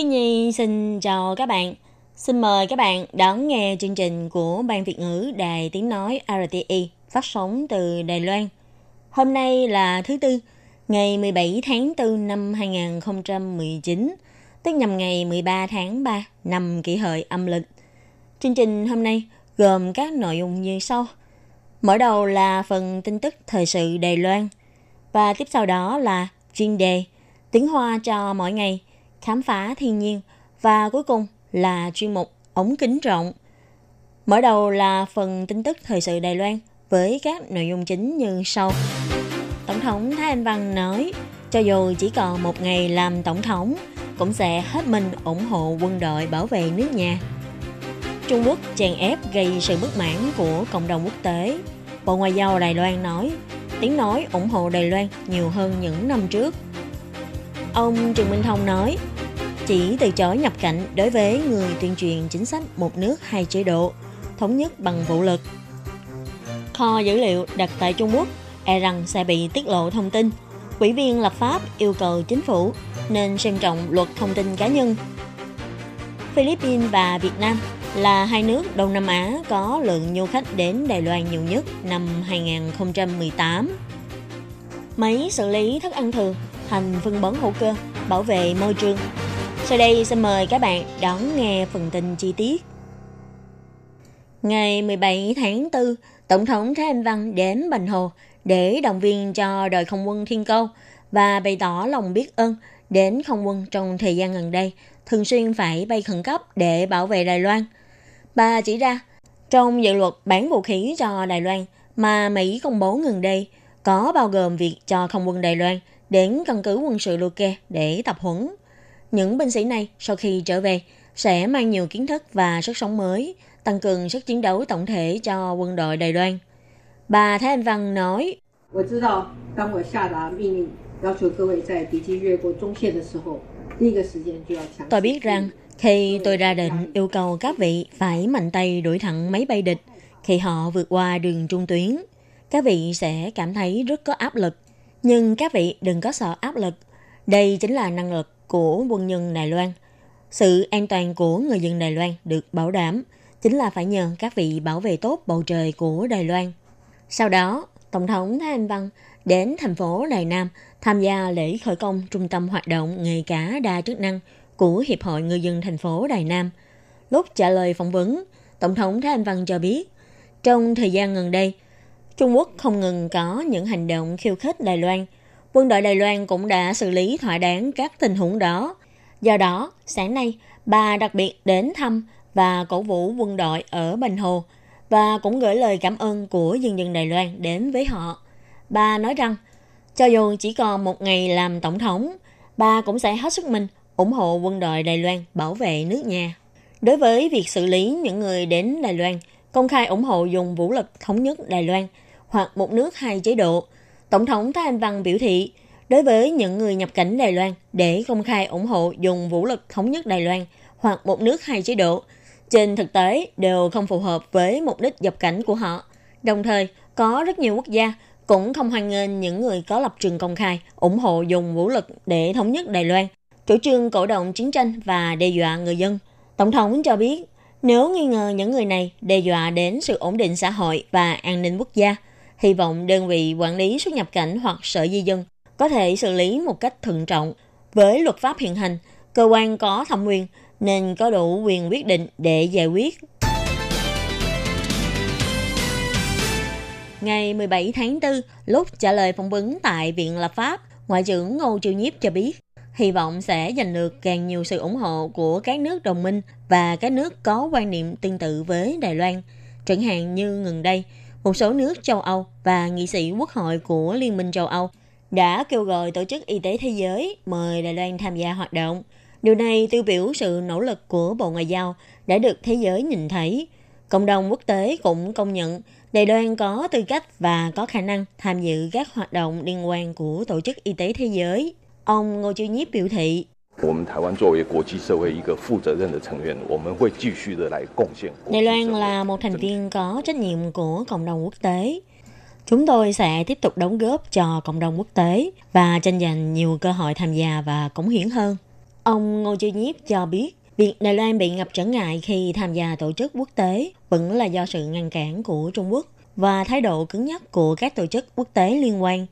Thiên Nhi xin chào các bạn. Xin mời các bạn đón nghe chương trình của Ban Việt ngữ Đài Tiếng Nói RTI phát sóng từ Đài Loan. Hôm nay là thứ Tư, ngày 17 tháng 4 năm 2019, tức nhằm ngày 13 tháng 3 năm kỷ hợi âm lịch. Chương trình hôm nay gồm các nội dung như sau. Mở đầu là phần tin tức thời sự Đài Loan và tiếp sau đó là chuyên đề tiếng Hoa cho mỗi ngày, khám phá thiên nhiên và cuối cùng là chuyên mục ống kính rộng. Mở đầu là phần tin tức thời sự Đài Loan với các nội dung chính như sau. Tổng thống Thái Anh Văn nói, cho dù chỉ còn một ngày làm tổng thống, cũng sẽ hết mình ủng hộ quân đội bảo vệ nước nhà. Trung Quốc chèn ép gây sự bất mãn của cộng đồng quốc tế. Bộ Ngoại giao Đài Loan nói, tiếng nói ủng hộ Đài Loan nhiều hơn những năm trước. Ông Trần Minh Thông nói, chỉ từ chối nhập cảnh đối với người tuyên truyền chính sách một nước hai chế độ, thống nhất bằng vũ lực. Kho dữ liệu đặt tại Trung Quốc e rằng sẽ bị tiết lộ thông tin. quỹ viên lập pháp yêu cầu chính phủ nên xem trọng luật thông tin cá nhân. Philippines và Việt Nam là hai nước Đông Nam Á có lượng du khách đến Đài Loan nhiều nhất năm 2018. Máy xử lý thức ăn thừa thành phân bón hữu cơ bảo vệ môi trường sau đây xin mời các bạn đón nghe phần tin chi tiết. Ngày 17 tháng 4, Tổng thống Thái Anh Văn đến Bành Hồ để động viên cho đội không quân Thiên Câu và bày tỏ lòng biết ơn đến không quân trong thời gian gần đây thường xuyên phải bay khẩn cấp để bảo vệ Đài Loan. Bà chỉ ra, trong dự luật bán vũ khí cho Đài Loan mà Mỹ công bố gần đây có bao gồm việc cho không quân Đài Loan đến căn cứ quân sự Luke để tập huấn những binh sĩ này sau khi trở về sẽ mang nhiều kiến thức và sức sống mới, tăng cường sức chiến đấu tổng thể cho quân đội Đài Loan. Bà Thái Anh Văn nói, Tôi biết rằng khi tôi ra định yêu cầu các vị phải mạnh tay đuổi thẳng máy bay địch khi họ vượt qua đường trung tuyến, các vị sẽ cảm thấy rất có áp lực. Nhưng các vị đừng có sợ áp lực. Đây chính là năng lực của quân nhân Đài Loan. Sự an toàn của người dân Đài Loan được bảo đảm chính là phải nhờ các vị bảo vệ tốt bầu trời của Đài Loan. Sau đó, Tổng thống Thái Anh Văn đến thành phố Đài Nam tham gia lễ khởi công trung tâm hoạt động nghề cá đa chức năng của Hiệp hội Người dân thành phố Đài Nam. Lúc trả lời phỏng vấn, Tổng thống Thái Anh Văn cho biết, trong thời gian gần đây, Trung Quốc không ngừng có những hành động khiêu khích Đài Loan – quân đội Đài Loan cũng đã xử lý thỏa đáng các tình huống đó. Do đó, sáng nay, bà đặc biệt đến thăm và cổ vũ quân đội ở Bình Hồ và cũng gửi lời cảm ơn của dân dân Đài Loan đến với họ. Bà nói rằng, cho dù chỉ còn một ngày làm tổng thống, bà cũng sẽ hết sức mình ủng hộ quân đội Đài Loan bảo vệ nước nhà. Đối với việc xử lý những người đến Đài Loan, công khai ủng hộ dùng vũ lực thống nhất Đài Loan hoặc một nước hai chế độ – Tổng thống Thái Anh Văn biểu thị, đối với những người nhập cảnh Đài Loan để công khai ủng hộ dùng vũ lực thống nhất Đài Loan hoặc một nước hai chế độ, trên thực tế đều không phù hợp với mục đích nhập cảnh của họ. Đồng thời, có rất nhiều quốc gia cũng không hoan nghênh những người có lập trường công khai ủng hộ dùng vũ lực để thống nhất Đài Loan, chủ trương cổ động chiến tranh và đe dọa người dân. Tổng thống cho biết, nếu nghi ngờ những người này đe dọa đến sự ổn định xã hội và an ninh quốc gia – hy vọng đơn vị quản lý xuất nhập cảnh hoặc sở di dân có thể xử lý một cách thận trọng. Với luật pháp hiện hành, cơ quan có thẩm quyền nên có đủ quyền quyết định để giải quyết. Ngày 17 tháng 4, lúc trả lời phỏng vấn tại Viện Lập pháp, Ngoại trưởng Ngô Triều Nhiếp cho biết, hy vọng sẽ giành được càng nhiều sự ủng hộ của các nước đồng minh và các nước có quan niệm tương tự với Đài Loan. Chẳng hạn như gần đây, một số nước châu Âu và nghị sĩ quốc hội của Liên minh châu Âu đã kêu gọi Tổ chức Y tế Thế giới mời Đài Loan tham gia hoạt động. Điều này tiêu biểu sự nỗ lực của Bộ Ngoại giao đã được thế giới nhìn thấy. Cộng đồng quốc tế cũng công nhận Đài Loan có tư cách và có khả năng tham dự các hoạt động liên quan của Tổ chức Y tế Thế giới. Ông Ngô Chiêu Nhiếp biểu thị 我们台湾作为国际社会一个负责任的成员，我们会继续的来贡献。 Đài Loan là một thành viên có trách nhiệm của cộng đồng quốc tế. Chúng tôi sẽ tiếp tục đóng góp cho cộng đồng quốc tế và tranh giành nhiều cơ hội tham gia và cống hiến hơn. Ông Ngô Chiêu Nhiếp cho biết, việc Đài Loan bị ngập trở ngại khi tham gia tổ chức quốc tế vẫn là do sự ngăn cản của Trung Quốc và thái độ cứng nhắc của các tổ chức quốc tế liên quan.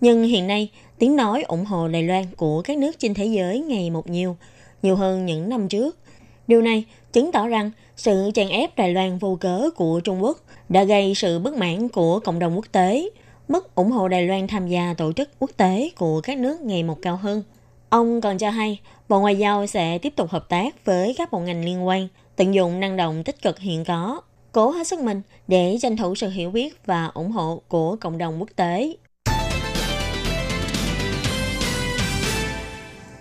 nhưng hiện nay, tiếng nói ủng hộ Đài Loan của các nước trên thế giới ngày một nhiều, nhiều hơn những năm trước. Điều này chứng tỏ rằng sự chèn ép Đài Loan vô cớ của Trung Quốc đã gây sự bất mãn của cộng đồng quốc tế, mức ủng hộ Đài Loan tham gia tổ chức quốc tế của các nước ngày một cao hơn. Ông còn cho hay, Bộ Ngoại giao sẽ tiếp tục hợp tác với các bộ ngành liên quan, tận dụng năng động tích cực hiện có, cố hết sức mình để tranh thủ sự hiểu biết và ủng hộ của cộng đồng quốc tế.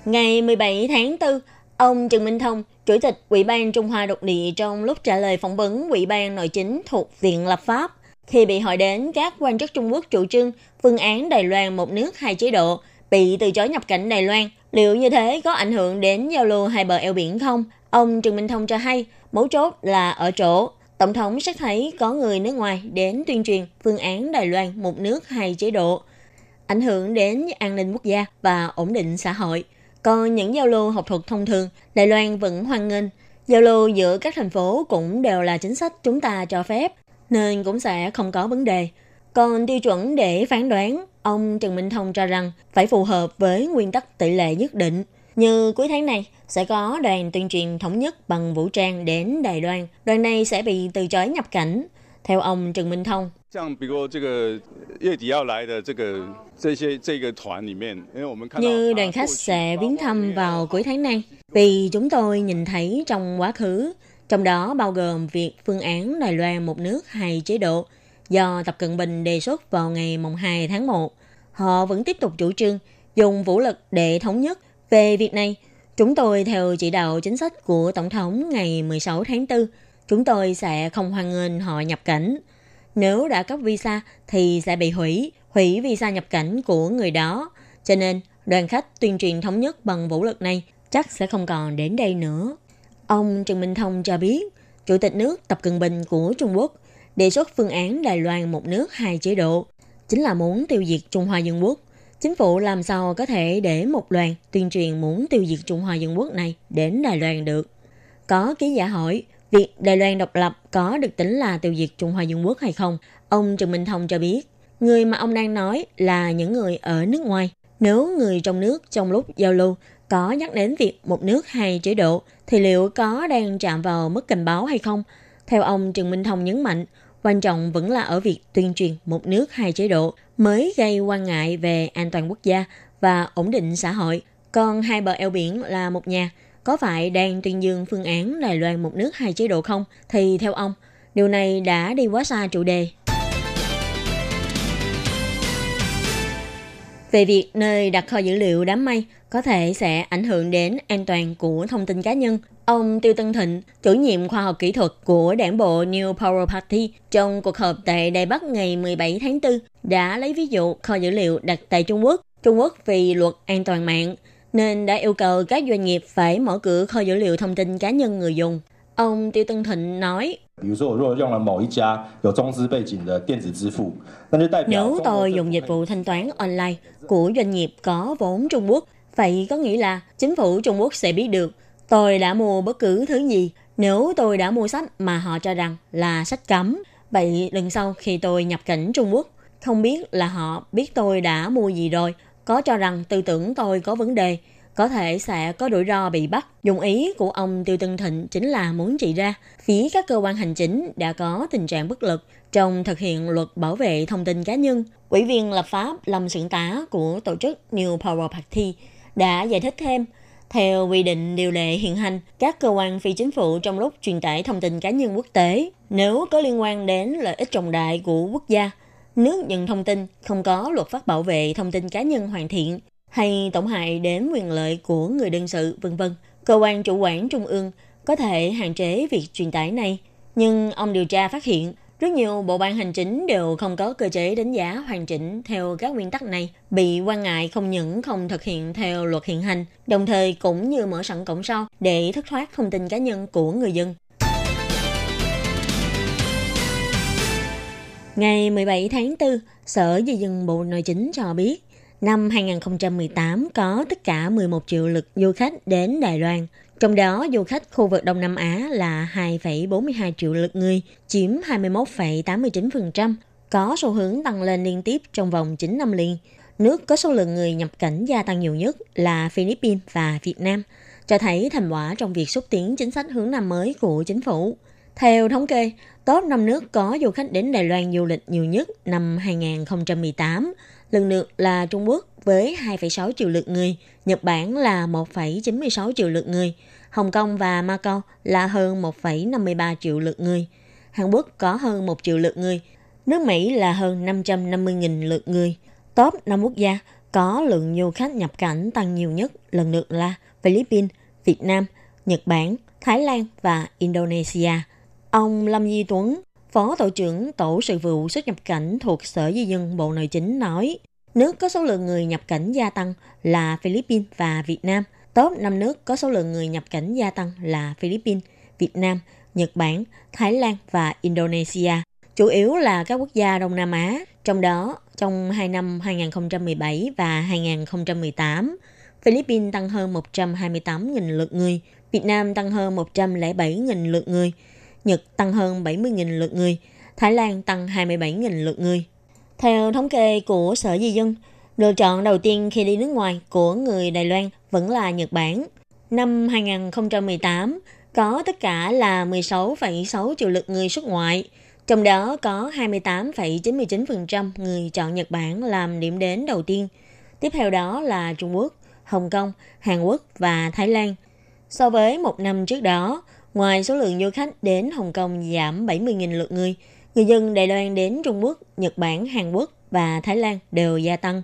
Ngày 17 tháng 4, ông Trần Minh Thông, Chủ tịch Ủy ban Trung Hoa Độc địa trong lúc trả lời phỏng vấn Ủy ban Nội chính thuộc Viện Lập pháp, khi bị hỏi đến các quan chức Trung Quốc chủ trương phương án Đài Loan một nước hai chế độ bị từ chối nhập cảnh Đài Loan, liệu như thế có ảnh hưởng đến giao lưu hai bờ eo biển không? Ông Trần Minh Thông cho hay, mấu chốt là ở chỗ Tổng thống xét thấy có người nước ngoài đến tuyên truyền phương án Đài Loan một nước hai chế độ, ảnh hưởng đến an ninh quốc gia và ổn định xã hội. Còn những giao lưu học thuật thông thường, Đài Loan vẫn hoan nghênh. Giao lưu giữa các thành phố cũng đều là chính sách chúng ta cho phép, nên cũng sẽ không có vấn đề. Còn tiêu chuẩn để phán đoán, ông Trần Minh Thông cho rằng phải phù hợp với nguyên tắc tỷ lệ nhất định. Như cuối tháng này, sẽ có đoàn tuyên truyền thống nhất bằng vũ trang đến Đài Loan. Đoàn này sẽ bị từ chối nhập cảnh. Theo ông Trần Minh Thông, như đoàn khách sẽ viếng thăm vào cuối tháng này, vì chúng tôi nhìn thấy trong quá khứ, trong đó bao gồm việc phương án Đài Loan một nước hai chế độ do Tập Cận Bình đề xuất vào ngày 2 tháng 1. Họ vẫn tiếp tục chủ trương dùng vũ lực để thống nhất. Về việc này, chúng tôi theo chỉ đạo chính sách của Tổng thống ngày 16 tháng 4 chúng tôi sẽ không hoan nghênh họ nhập cảnh. Nếu đã cấp visa thì sẽ bị hủy, hủy visa nhập cảnh của người đó. Cho nên, đoàn khách tuyên truyền thống nhất bằng vũ lực này chắc sẽ không còn đến đây nữa. Ông Trần Minh Thông cho biết, Chủ tịch nước Tập Cận Bình của Trung Quốc đề xuất phương án Đài Loan một nước hai chế độ, chính là muốn tiêu diệt Trung Hoa Dân Quốc. Chính phủ làm sao có thể để một đoàn tuyên truyền muốn tiêu diệt Trung Hoa Dân Quốc này đến Đài Loan được? Có ký giả hỏi, việc Đài Loan độc lập có được tính là tiêu diệt Trung Hoa Dân Quốc hay không? Ông Trần Minh Thông cho biết, người mà ông đang nói là những người ở nước ngoài. Nếu người trong nước trong lúc giao lưu có nhắc đến việc một nước hai chế độ, thì liệu có đang chạm vào mức cảnh báo hay không? Theo ông Trần Minh Thông nhấn mạnh, quan trọng vẫn là ở việc tuyên truyền một nước hai chế độ mới gây quan ngại về an toàn quốc gia và ổn định xã hội. Còn hai bờ eo biển là một nhà, có phải đang tuyên dương phương án Đài Loan một nước hai chế độ không? Thì theo ông, điều này đã đi quá xa chủ đề. Về việc nơi đặt kho dữ liệu đám mây có thể sẽ ảnh hưởng đến an toàn của thông tin cá nhân, ông Tiêu Tân Thịnh, chủ nhiệm khoa học kỹ thuật của đảng bộ New Power Party trong cuộc họp tại Đài Bắc ngày 17 tháng 4 đã lấy ví dụ kho dữ liệu đặt tại Trung Quốc. Trung Quốc vì luật an toàn mạng nên đã yêu cầu các doanh nghiệp phải mở cửa kho dữ liệu thông tin cá nhân người dùng. Ông Tiêu Tân Thịnh nói, nếu tôi dùng dịch vụ thanh toán online của doanh nghiệp có vốn Trung Quốc, vậy có nghĩa là chính phủ Trung Quốc sẽ biết được tôi đã mua bất cứ thứ gì nếu tôi đã mua sách mà họ cho rằng là sách cấm. Vậy lần sau khi tôi nhập cảnh Trung Quốc, không biết là họ biết tôi đã mua gì rồi, có cho rằng tư tưởng tôi có vấn đề, có thể sẽ có rủi ro bị bắt. Dụng ý của ông Tiêu Tân Thịnh chính là muốn chỉ ra phía các cơ quan hành chính đã có tình trạng bất lực trong thực hiện luật bảo vệ thông tin cá nhân. Ủy viên lập pháp Lâm Sưởng Tá của tổ chức New Power Party đã giải thích thêm theo quy định điều lệ hiện hành, các cơ quan phi chính phủ trong lúc truyền tải thông tin cá nhân quốc tế, nếu có liên quan đến lợi ích trọng đại của quốc gia, nước nhận thông tin không có luật pháp bảo vệ thông tin cá nhân hoàn thiện hay tổn hại đến quyền lợi của người đương sự, vân vân. Cơ quan chủ quản trung ương có thể hạn chế việc truyền tải này, nhưng ông điều tra phát hiện rất nhiều bộ ban hành chính đều không có cơ chế đánh giá hoàn chỉnh theo các nguyên tắc này, bị quan ngại không những không thực hiện theo luật hiện hành, đồng thời cũng như mở sẵn cổng sau để thất thoát thông tin cá nhân của người dân. Ngày 17 tháng 4, Sở Di dân Bộ Nội chính cho biết, năm 2018 có tất cả 11 triệu lượt du khách đến Đài Loan. Trong đó, du khách khu vực Đông Nam Á là 2,42 triệu lượt người, chiếm 21,89%, có xu hướng tăng lên liên tiếp trong vòng 9 năm liền. Nước có số lượng người nhập cảnh gia tăng nhiều nhất là Philippines và Việt Nam, cho thấy thành quả trong việc xúc tiến chính sách hướng Nam mới của chính phủ. Theo thống kê, top 5 nước có du khách đến Đài Loan du lịch nhiều nhất năm 2018, lần lượt là Trung Quốc với 2,6 triệu lượt người, Nhật Bản là 1,96 triệu lượt người, Hồng Kông và Macau là hơn 1,53 triệu lượt người, Hàn Quốc có hơn 1 triệu lượt người, nước Mỹ là hơn 550.000 lượt người. Top 5 quốc gia có lượng du khách nhập cảnh tăng nhiều nhất lần lượt là Philippines, Việt Nam, Nhật Bản, Thái Lan và Indonesia. Ông Lâm Di Tuấn, Phó Tổ trưởng Tổ sự vụ xuất nhập cảnh thuộc Sở Di dân Bộ Nội chính nói, nước có số lượng người nhập cảnh gia tăng là Philippines và Việt Nam. Top 5 nước có số lượng người nhập cảnh gia tăng là Philippines, Việt Nam, Nhật Bản, Thái Lan và Indonesia. Chủ yếu là các quốc gia Đông Nam Á, trong đó trong hai năm 2017 và 2018, Philippines tăng hơn 128.000 lượt người, Việt Nam tăng hơn 107.000 lượt người, Nhật tăng hơn 70.000 lượt người, Thái Lan tăng 27.000 lượt người. Theo thống kê của Sở Di dân, lựa chọn đầu tiên khi đi nước ngoài của người Đài Loan vẫn là Nhật Bản. Năm 2018, có tất cả là 16,6 triệu lượt người xuất ngoại, trong đó có 28,99% người chọn Nhật Bản làm điểm đến đầu tiên. Tiếp theo đó là Trung Quốc, Hồng Kông, Hàn Quốc và Thái Lan. So với một năm trước đó, Ngoài số lượng du khách đến Hồng Kông giảm 70.000 lượt người, người dân Đài Loan đến Trung Quốc, Nhật Bản, Hàn Quốc và Thái Lan đều gia tăng.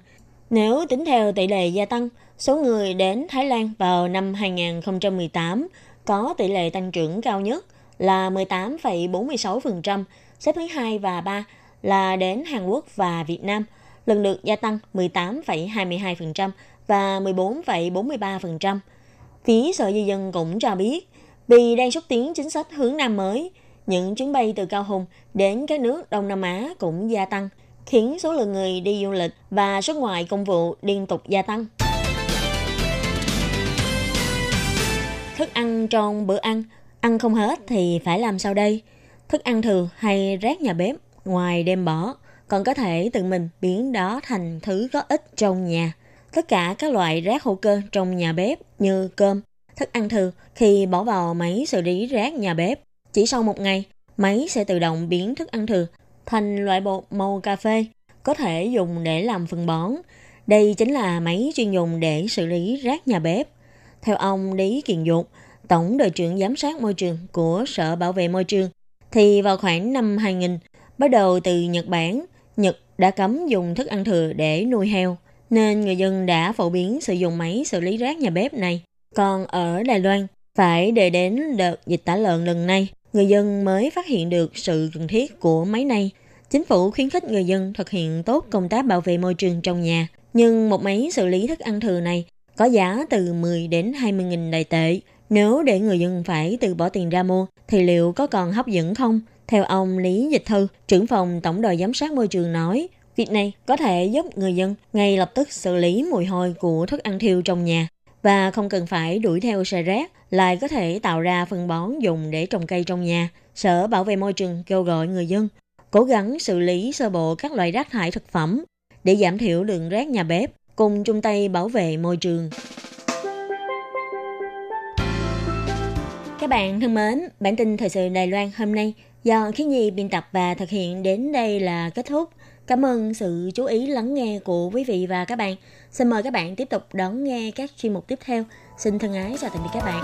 Nếu tính theo tỷ lệ gia tăng, số người đến Thái Lan vào năm 2018 có tỷ lệ tăng trưởng cao nhất là 18,46%, xếp thứ hai và ba là đến Hàn Quốc và Việt Nam, lần lượt gia tăng 18,22% và 14,43%. Phía Sở Di dân cũng cho biết, vì đang xúc tiến chính sách hướng Nam mới, những chuyến bay từ Cao Hùng đến các nước Đông Nam Á cũng gia tăng, khiến số lượng người đi du lịch và xuất ngoại công vụ liên tục gia tăng. Thức ăn trong bữa ăn, ăn không hết thì phải làm sao đây? Thức ăn thừa hay rác nhà bếp ngoài đem bỏ, còn có thể tự mình biến đó thành thứ có ích trong nhà. Tất cả các loại rác hữu cơ trong nhà bếp như cơm, thức ăn thừa khi bỏ vào máy xử lý rác nhà bếp. Chỉ sau một ngày, máy sẽ tự động biến thức ăn thừa thành loại bột màu cà phê, có thể dùng để làm phân bón. Đây chính là máy chuyên dùng để xử lý rác nhà bếp. Theo ông Lý Kiền Dục, Tổng đội trưởng giám sát môi trường của Sở Bảo vệ Môi trường, thì vào khoảng năm 2000, bắt đầu từ Nhật Bản, Nhật đã cấm dùng thức ăn thừa để nuôi heo, nên người dân đã phổ biến sử dụng máy xử lý rác nhà bếp này. Còn ở Đài Loan, phải đợi đến đợt dịch tả lợn lần này, người dân mới phát hiện được sự cần thiết của máy này. Chính phủ khuyến khích người dân thực hiện tốt công tác bảo vệ môi trường trong nhà. Nhưng một máy xử lý thức ăn thừa này có giá từ 10 đến 20 nghìn đại tệ. Nếu để người dân phải từ bỏ tiền ra mua, thì liệu có còn hấp dẫn không? Theo ông Lý Dịch Thư, trưởng phòng Tổng đội Giám sát Môi trường nói, việc này có thể giúp người dân ngay lập tức xử lý mùi hôi của thức ăn thiêu trong nhà và không cần phải đuổi theo xe rác, lại có thể tạo ra phân bón dùng để trồng cây trong nhà. Sở Bảo vệ Môi trường kêu gọi người dân cố gắng xử lý sơ bộ các loại rác thải thực phẩm để giảm thiểu lượng rác nhà bếp, cùng chung tay bảo vệ môi trường. Các bạn thân mến, bản tin thời sự Đài Loan hôm nay do Khiến Nhi biên tập và thực hiện đến đây là kết thúc. Cảm ơn sự chú ý lắng nghe của quý vị và các bạn. Xin mời các bạn tiếp tục đón nghe các chuyên mục tiếp theo. Xin thân ái chào tạm biệt các bạn.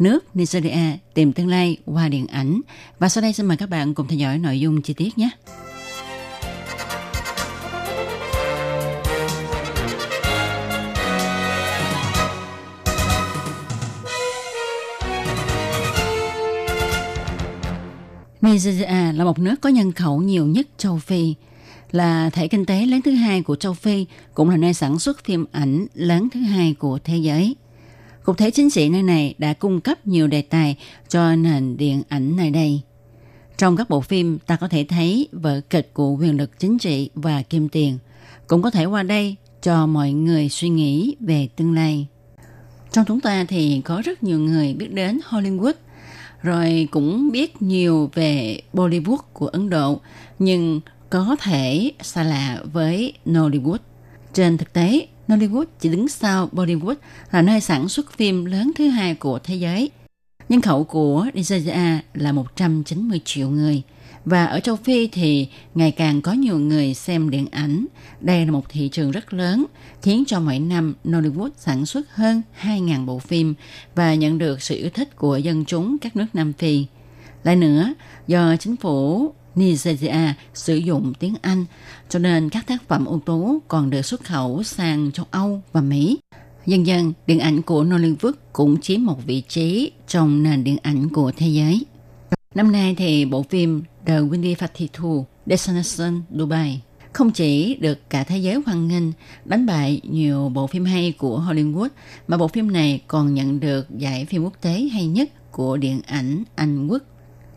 nước Nigeria tìm tương lai qua điện ảnh. Và sau đây xin mời các bạn cùng theo dõi nội dung chi tiết nhé. Nigeria là một nước có nhân khẩu nhiều nhất châu Phi, là thể kinh tế lớn thứ hai của châu Phi, cũng là nơi sản xuất phim ảnh lớn thứ hai của thế giới. Cục thế chính trị nơi này đã cung cấp nhiều đề tài cho nền điện ảnh nơi đây. Trong các bộ phim, ta có thể thấy vở kịch của quyền lực chính trị và kim tiền, cũng có thể qua đây cho mọi người suy nghĩ về tương lai. Trong chúng ta thì có rất nhiều người biết đến Hollywood, rồi cũng biết nhiều về Bollywood của Ấn Độ, nhưng có thể xa lạ với Nollywood. Trên thực tế, Nollywood chỉ đứng sau Bollywood là nơi sản xuất phim lớn thứ hai của thế giới. Nhân khẩu của Nigeria là 190 triệu người. Và ở châu Phi thì ngày càng có nhiều người xem điện ảnh. Đây là một thị trường rất lớn, khiến cho mỗi năm Nollywood sản xuất hơn 2.000 bộ phim và nhận được sự yêu thích của dân chúng các nước Nam Phi. Lại nữa, do chính phủ Nigeria sử dụng tiếng Anh, cho nên các tác phẩm ưu tú còn được xuất khẩu sang châu Âu và Mỹ. Dần dần, điện ảnh của Nollywood cũng chiếm một vị trí trong nền điện ảnh của thế giới. Năm nay thì bộ phim The Windy Fatitu Destination Dubai không chỉ được cả thế giới hoan nghênh, đánh bại nhiều bộ phim hay của Hollywood, mà bộ phim này còn nhận được giải phim quốc tế hay nhất của điện ảnh Anh Quốc.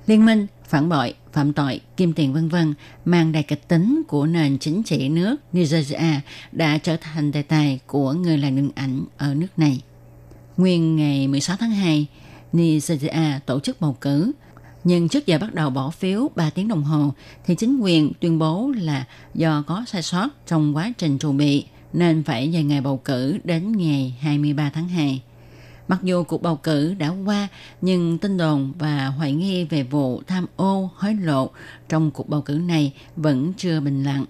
Liên minh phản bội, phạm tội, kim tiền vân vân mang đầy kịch tính của nền chính trị nước Nigeria đã trở thành đề tài của người làm điện ảnh ở nước này. Nguyên ngày 16 tháng 2, Nigeria tổ chức bầu cử, nhưng trước giờ bắt đầu bỏ phiếu 3 tiếng đồng hồ thì chính quyền tuyên bố là do có sai sót trong quá trình chuẩn bị nên phải dời ngày bầu cử đến ngày 23 tháng 2. Mặc dù cuộc bầu cử đã qua, nhưng tin đồn và hoài nghi về vụ tham ô hối lộ trong cuộc bầu cử này vẫn chưa bình lặng.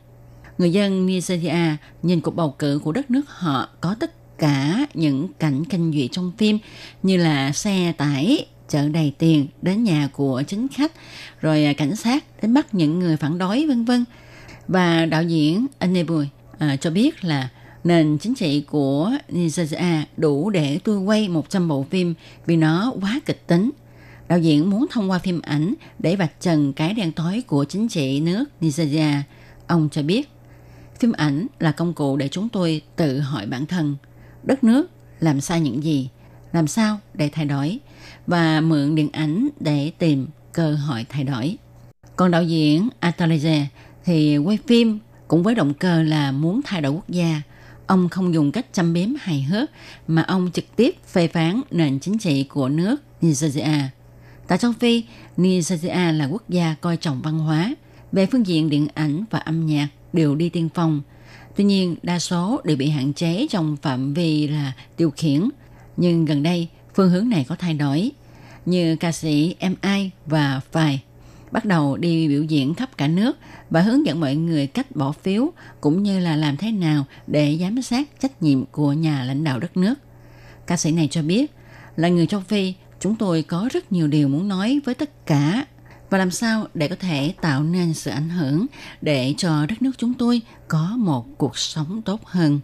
Người dân Nigeria nhìn cuộc bầu cử của đất nước họ có tất cả những cảnh kinh dị trong phim như là xe tải chở đầy tiền đến nhà của chính khách, rồi cảnh sát đến bắt những người phản đối vân vân. Và đạo diễn Anebui à, cho biết là nền chính trị của Nigeria đủ để tôi quay 100 bộ phim vì nó quá kịch tính. Đạo diễn muốn thông qua phim ảnh để vạch trần cái đen tối của chính trị nước Nigeria. Ông cho biết, phim ảnh là công cụ để chúng tôi tự hỏi bản thân, đất nước làm sai những gì, làm sao để thay đổi, và mượn điện ảnh để tìm cơ hội thay đổi. Còn đạo diễn Atalize thì quay phim cũng với động cơ là muốn thay đổi quốc gia – Ông không dùng cách chăm biếm hài hước mà ông trực tiếp phê phán nền chính trị của nước Nigeria. Tại châu Phi, Nigeria là quốc gia coi trọng văn hóa. Về phương diện điện ảnh và âm nhạc đều đi tiên phong. Tuy nhiên, đa số đều bị hạn chế trong phạm vi là điều khiển. Nhưng gần đây, phương hướng này có thay đổi. Như ca sĩ MI và Phai bắt đầu đi biểu diễn khắp cả nước và hướng dẫn mọi người cách bỏ phiếu cũng như là làm thế nào để giám sát trách nhiệm của nhà lãnh đạo đất nước. Ca sĩ này cho biết là người châu Phi, chúng tôi có rất nhiều điều muốn nói với tất cả và làm sao để có thể tạo nên sự ảnh hưởng để cho đất nước chúng tôi có một cuộc sống tốt hơn.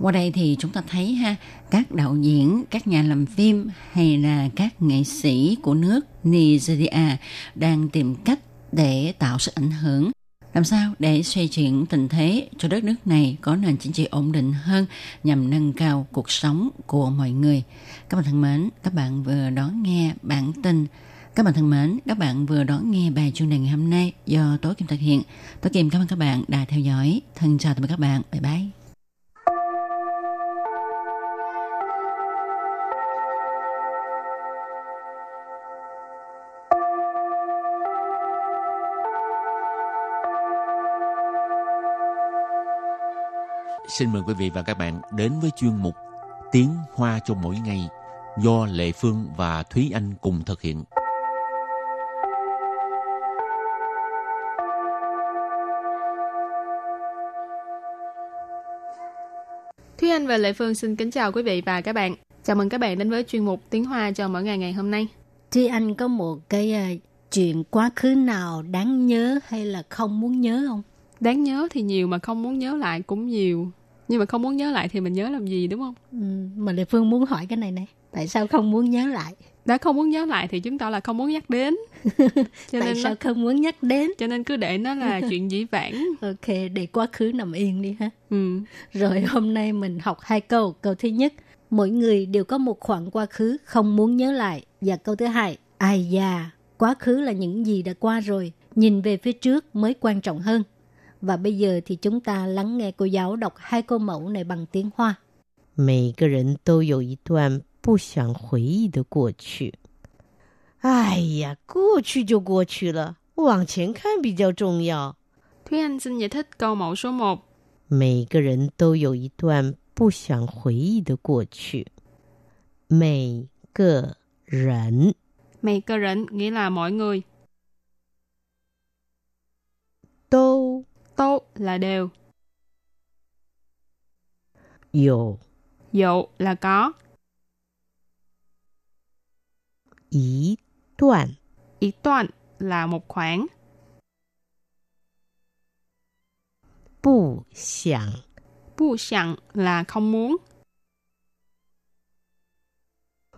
Qua đây thì chúng ta thấy ha, các đạo diễn, các nhà làm phim hay là các nghệ sĩ của nước Nigeria đang tìm cách để tạo sự ảnh hưởng làm sao để xoay chuyển tình thế cho đất nước này có nền chính trị ổn định hơn nhằm nâng cao cuộc sống của mọi người. Các bạn thân mến, các bạn vừa đón nghe bản tin các bạn thân mến, các bạn vừa đón nghe bài chuyên đề ngày hôm nay do Tố Kim thực hiện. Tố Kim cảm ơn các bạn đã theo dõi. Thân chào tạm biệt các bạn. Bye bye. Xin mời quý vị và các bạn đến với chuyên mục Tiếng Hoa cho mỗi ngày do Lệ Phương và Thúy Anh cùng thực hiện. Thúy Anh và Lệ Phương xin kính chào quý vị và các bạn. Chào mừng các bạn đến với chuyên mục Tiếng Hoa cho mỗi ngày ngày hôm nay. Thúy Anh có một cái uh, chuyện quá khứ nào đáng nhớ hay là không muốn nhớ không? Đáng nhớ thì nhiều mà không muốn nhớ lại cũng nhiều. Nhưng mà không muốn nhớ lại thì mình nhớ làm gì đúng không? Ừ, mà Lệ Phương muốn hỏi cái này này. Tại sao không muốn nhớ lại? Đã không muốn nhớ lại thì chứng tỏ là không muốn nhắc đến. cho Tại nên sao nó... không muốn nhắc đến? Cho nên cứ để nó là chuyện dĩ vãng. ok, để quá khứ nằm yên đi ha. Ừ. Rồi hôm nay mình học hai câu. Câu thứ nhất, mỗi người đều có một khoảng quá khứ không muốn nhớ lại. Và câu thứ hai, ai da, quá khứ là những gì đã qua rồi. Nhìn về phía trước mới quan trọng hơn. Và bây giờ thì chúng ta lắng nghe cô giáo đọc hai câu mẫu này bằng tiếng Hoa. 每个人都有一段不想回忆的过去。哎呀，过去就过去了，往前看比较重要。Thúy Anh xin giải thích câu mẫu số 1. 每个人都有一段不想回忆的过去。每个人，每个人 nghĩa là mọi người. 都 Tô là đều. 有 Dụ là có. Ý đoạn Ý đoạn là một khoảng. Bù xiang Bù xiang là không muốn.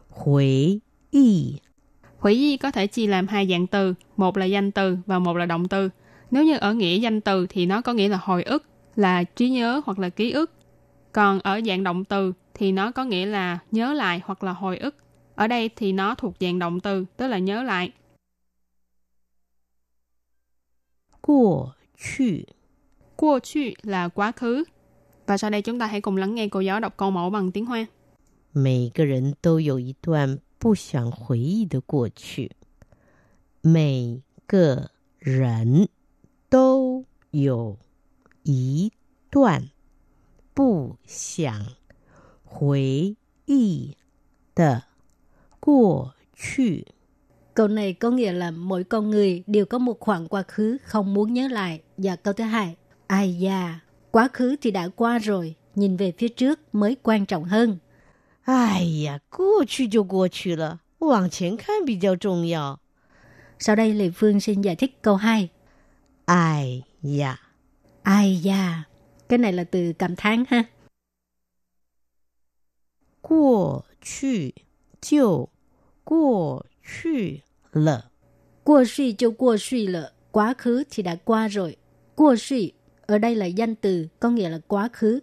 Huế y Hủy y có thể chia làm hai dạng từ, một là danh từ và một là động từ. Nếu như ở nghĩa danh từ thì nó có nghĩa là hồi ức, là trí nhớ hoặc là ký ức. Còn ở dạng động từ thì nó có nghĩa là nhớ lại hoặc là hồi ức. Ở đây thì nó thuộc dạng động từ, tức là nhớ lại. Qua chu Qua chu là quá khứ. Và sau đây chúng ta hãy cùng lắng nghe cô giáo đọc câu mẫu bằng tiếng Hoa. 每个人都有一段不想回忆的过去。每个人 都有一段不想回忆的过去。 Câu này có nghĩa là mỗi con người đều có một khoảng quá khứ không muốn nhớ lại. Và câu thứ hai, ai da, quá khứ thì đã qua rồi, nhìn về phía trước mới quan trọng hơn. 哎呀，过去就过去了，往前看比较重要。 Sau đây Lê Phương xin giải thích câu 2. Ai da. Ai da. Cái này là từ cảm thán ha. Quá chư chiều quá chư lợ. Quá chư chiều quá chư lợ. Quá khứ thì đã qua rồi. Quá chư ở đây là danh từ có nghĩa là quá khứ.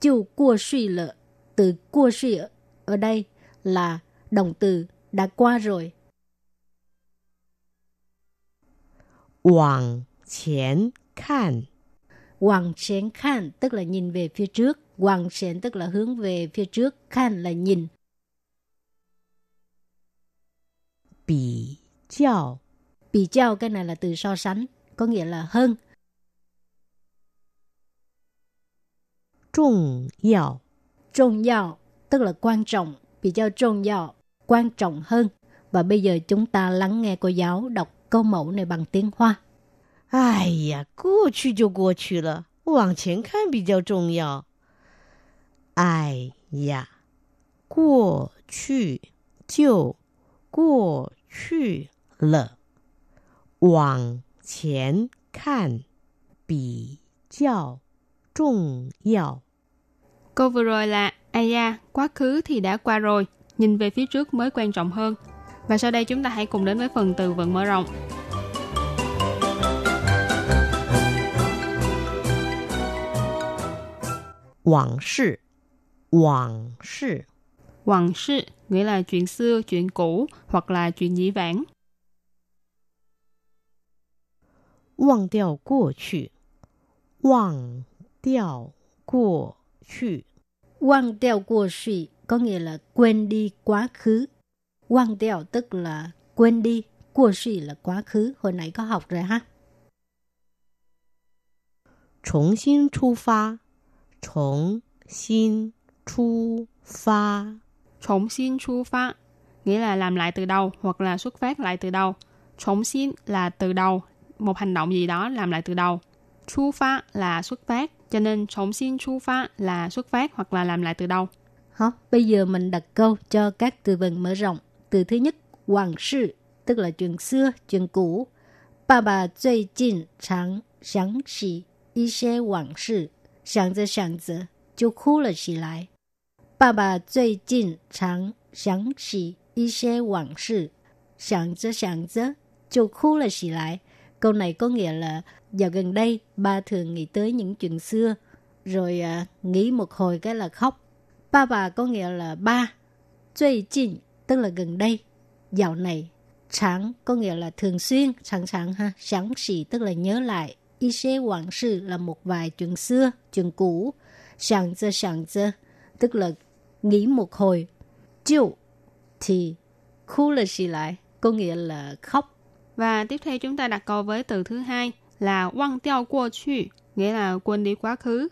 Chiều quá chư lợ. Từ quá chư ở đây là động từ đã qua rồi. Hoàng chén khan, Hoàng chén khan tức là nhìn về phía trước. Hoàng chén tức là hướng về phía trước. Khan là nhìn. Bì chào. Bì chào cái này là từ so sánh. Có nghĩa là hơn. Trọng yếu. Trọng yếu tức là quan trọng. Bì chào trọng yếu. Quan trọng hơn. Và bây giờ chúng ta lắng nghe cô giáo đọc câu mẫu này bằng tiếng Hoa. 哎呀，过去就过去了，往前看比较重要。哎呀，过去就过去了，往前看比较重要。 Câu vừa rồi là ai da, quá khứ thì đã qua rồi, nhìn về phía trước mới quan trọng hơn. Và sau đây chúng ta hãy cùng đến với phần từ vựng mở rộng. Quảng sự Quảng sự Quảng sự nghĩa là chuyện xưa, chuyện cũ hoặc là chuyện dĩ vãng. Quang điệu quá khứ Quang điệu quá khứ Quang điệu quá khứ có nghĩa là quên đi quá khứ. Quang điệu tức là quên đi, quá khứ là quá khứ, hồi nãy có học rồi ha. 重新出发。重新出发， Trọng xin chu phát nghĩa là làm lại từ đầu hoặc là xuất phát lại từ đầu. Trọng xin là từ đầu, một hành động gì đó làm lại từ đầu. Chu phát là xuất phát, cho nên trọng xin chu phát là xuất phát hoặc là làm lại từ đầu. Hả? Bây giờ mình đặt câu cho các từ vựng mở rộng. Từ thứ nhất, hoàng sự, tức là chuyện xưa, chuyện cũ. Bà bà 最近常想起一些往事， 想着想着就哭了起来。爸爸最近常想起一些往事，想着想着就哭了起来。Câu này có nghĩa là dạo gần đây ba thường nghĩ tới những chuyện xưa, rồi à, nghĩ một hồi cái là khóc. Ba bà có nghĩa là ba.最近 tức là gần đây, dạo này. Chẳng có nghĩa là thường xuyên, sẵn sàng ha. Sáng xỉ tức là nhớ lại. Y xế quảng sự là một vài chuyện xưa, chuyện cũ. Sẵn giờ sẵn giờ tức là nghĩ một hồi. Chiều thì khu là xì lại, có nghĩa là khóc. Và tiếp theo chúng ta đặt câu với từ thứ hai là 忘掉过去 nghĩa là quên đi quá khứ.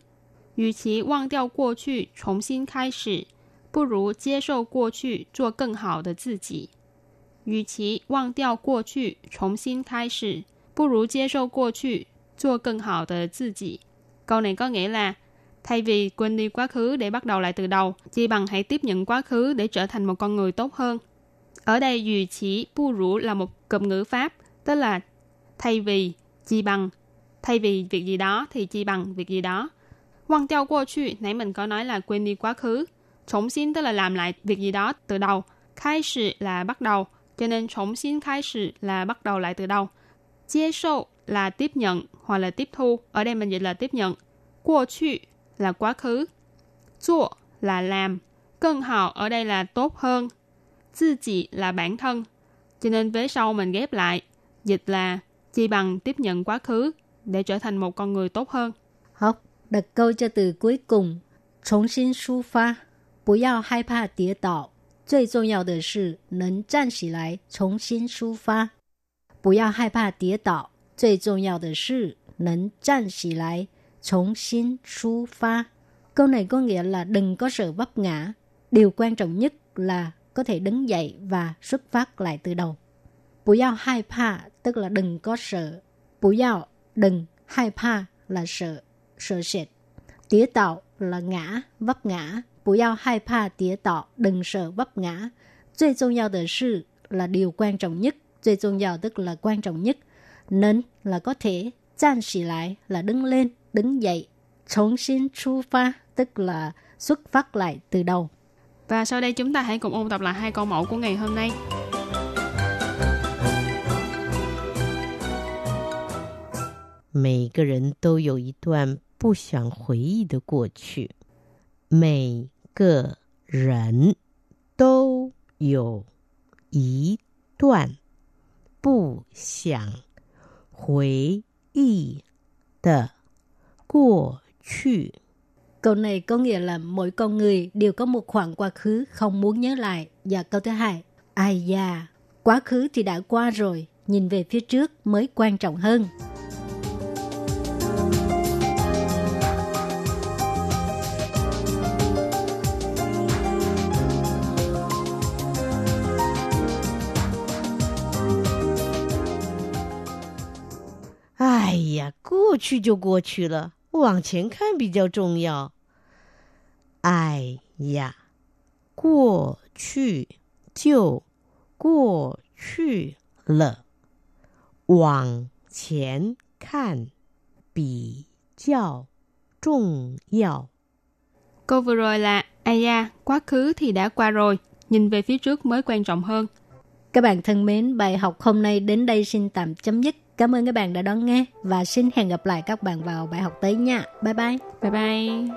与其忘掉过去，重新开始，不如接受过去，做更好的自己。与其忘掉过去，重新开始，不如接受过去， 做更好的自己。Câu này có nghĩa là thay vì quên đi quá khứ để bắt đầu lại từ đầu, chỉ bằng hãy tiếp nhận quá khứ để trở thành một con người tốt hơn. Ở đây dù chỉ bu rủ là một cụm ngữ pháp, tức là thay vì, chi bằng. Thay vì việc gì đó thì chi bằng việc gì đó. Quăng tiêu qua去, nãy mình có nói là quên đi quá khứ. Trọng xin tức là làm lại việc gì đó từ đầu. Khai sự là bắt đầu, cho nên trọng xin khai sự là bắt đầu lại từ đầu. Chia sâu là tiếp nhận hoặc là tiếp thu. Ở đây mình dịch là tiếp nhận. Qua 去 là quá khứ.做là làm. Cân hào ở đây là tốt hơn. Tự chỉ là bản thân. Cho nên vế sau mình ghép lại. Dịch là chi bằng tiếp nhận quá khứ để trở thành một con người tốt hơn. Học, đặt câu cho từ cuối cùng. 重新出发，不要害怕跌倒。最重要的是能站起来，重新出发。不要害怕跌倒， 最重要的是能站起来，重新出发。Câu này có nghĩa là đừng có sợ vấp ngã. Điều quan trọng nhất là có thể đứng dậy và xuất phát lại từ đầu. 不要害怕 tức là đừng có sợ. 不要 đừng, 害怕 là sợ, sợ sệt. Tía tạo là ngã, vấp ngã. 不要害怕跌倒, đừng sợ vấp ngã. 最重要的是 là điều quan trọng nhất. 最重要 tức là quan trọng nhất. Nên là có thể. 站起来 là đứng lên, đứng dậy. 重新出发 tức là xuất phát lại từ đầu. Và sau đây chúng ta hãy cùng ôn tập lại hai câu mẫu của ngày hôm nay. 每个人都有一段不想回忆的过去，每个人都有一段不想 回忆的过去。 Câu này có nghĩa là mỗi con người đều có một khoảng quá khứ không muốn nhớ lại. Và câu thứ hai, ai da, quá khứ thì đã qua rồi, nhìn về phía trước mới quan trọng hơn. “ 呀，过去就过去了，往前看比较重要。”哎呀，过去就过去了，往前看比较重要。 Câu vừa rồi là Ai da, quá khứ thì đã qua rồi, nhìn về phía trước mới quan trọng hơn. Các bạn thân mến, bài học hôm nay đến đây xin tạm chấm dứt. Cảm ơn các bạn đã đón nghe và xin hẹn gặp lại các bạn vào bài học tới nha. Bye bye. Bye bye.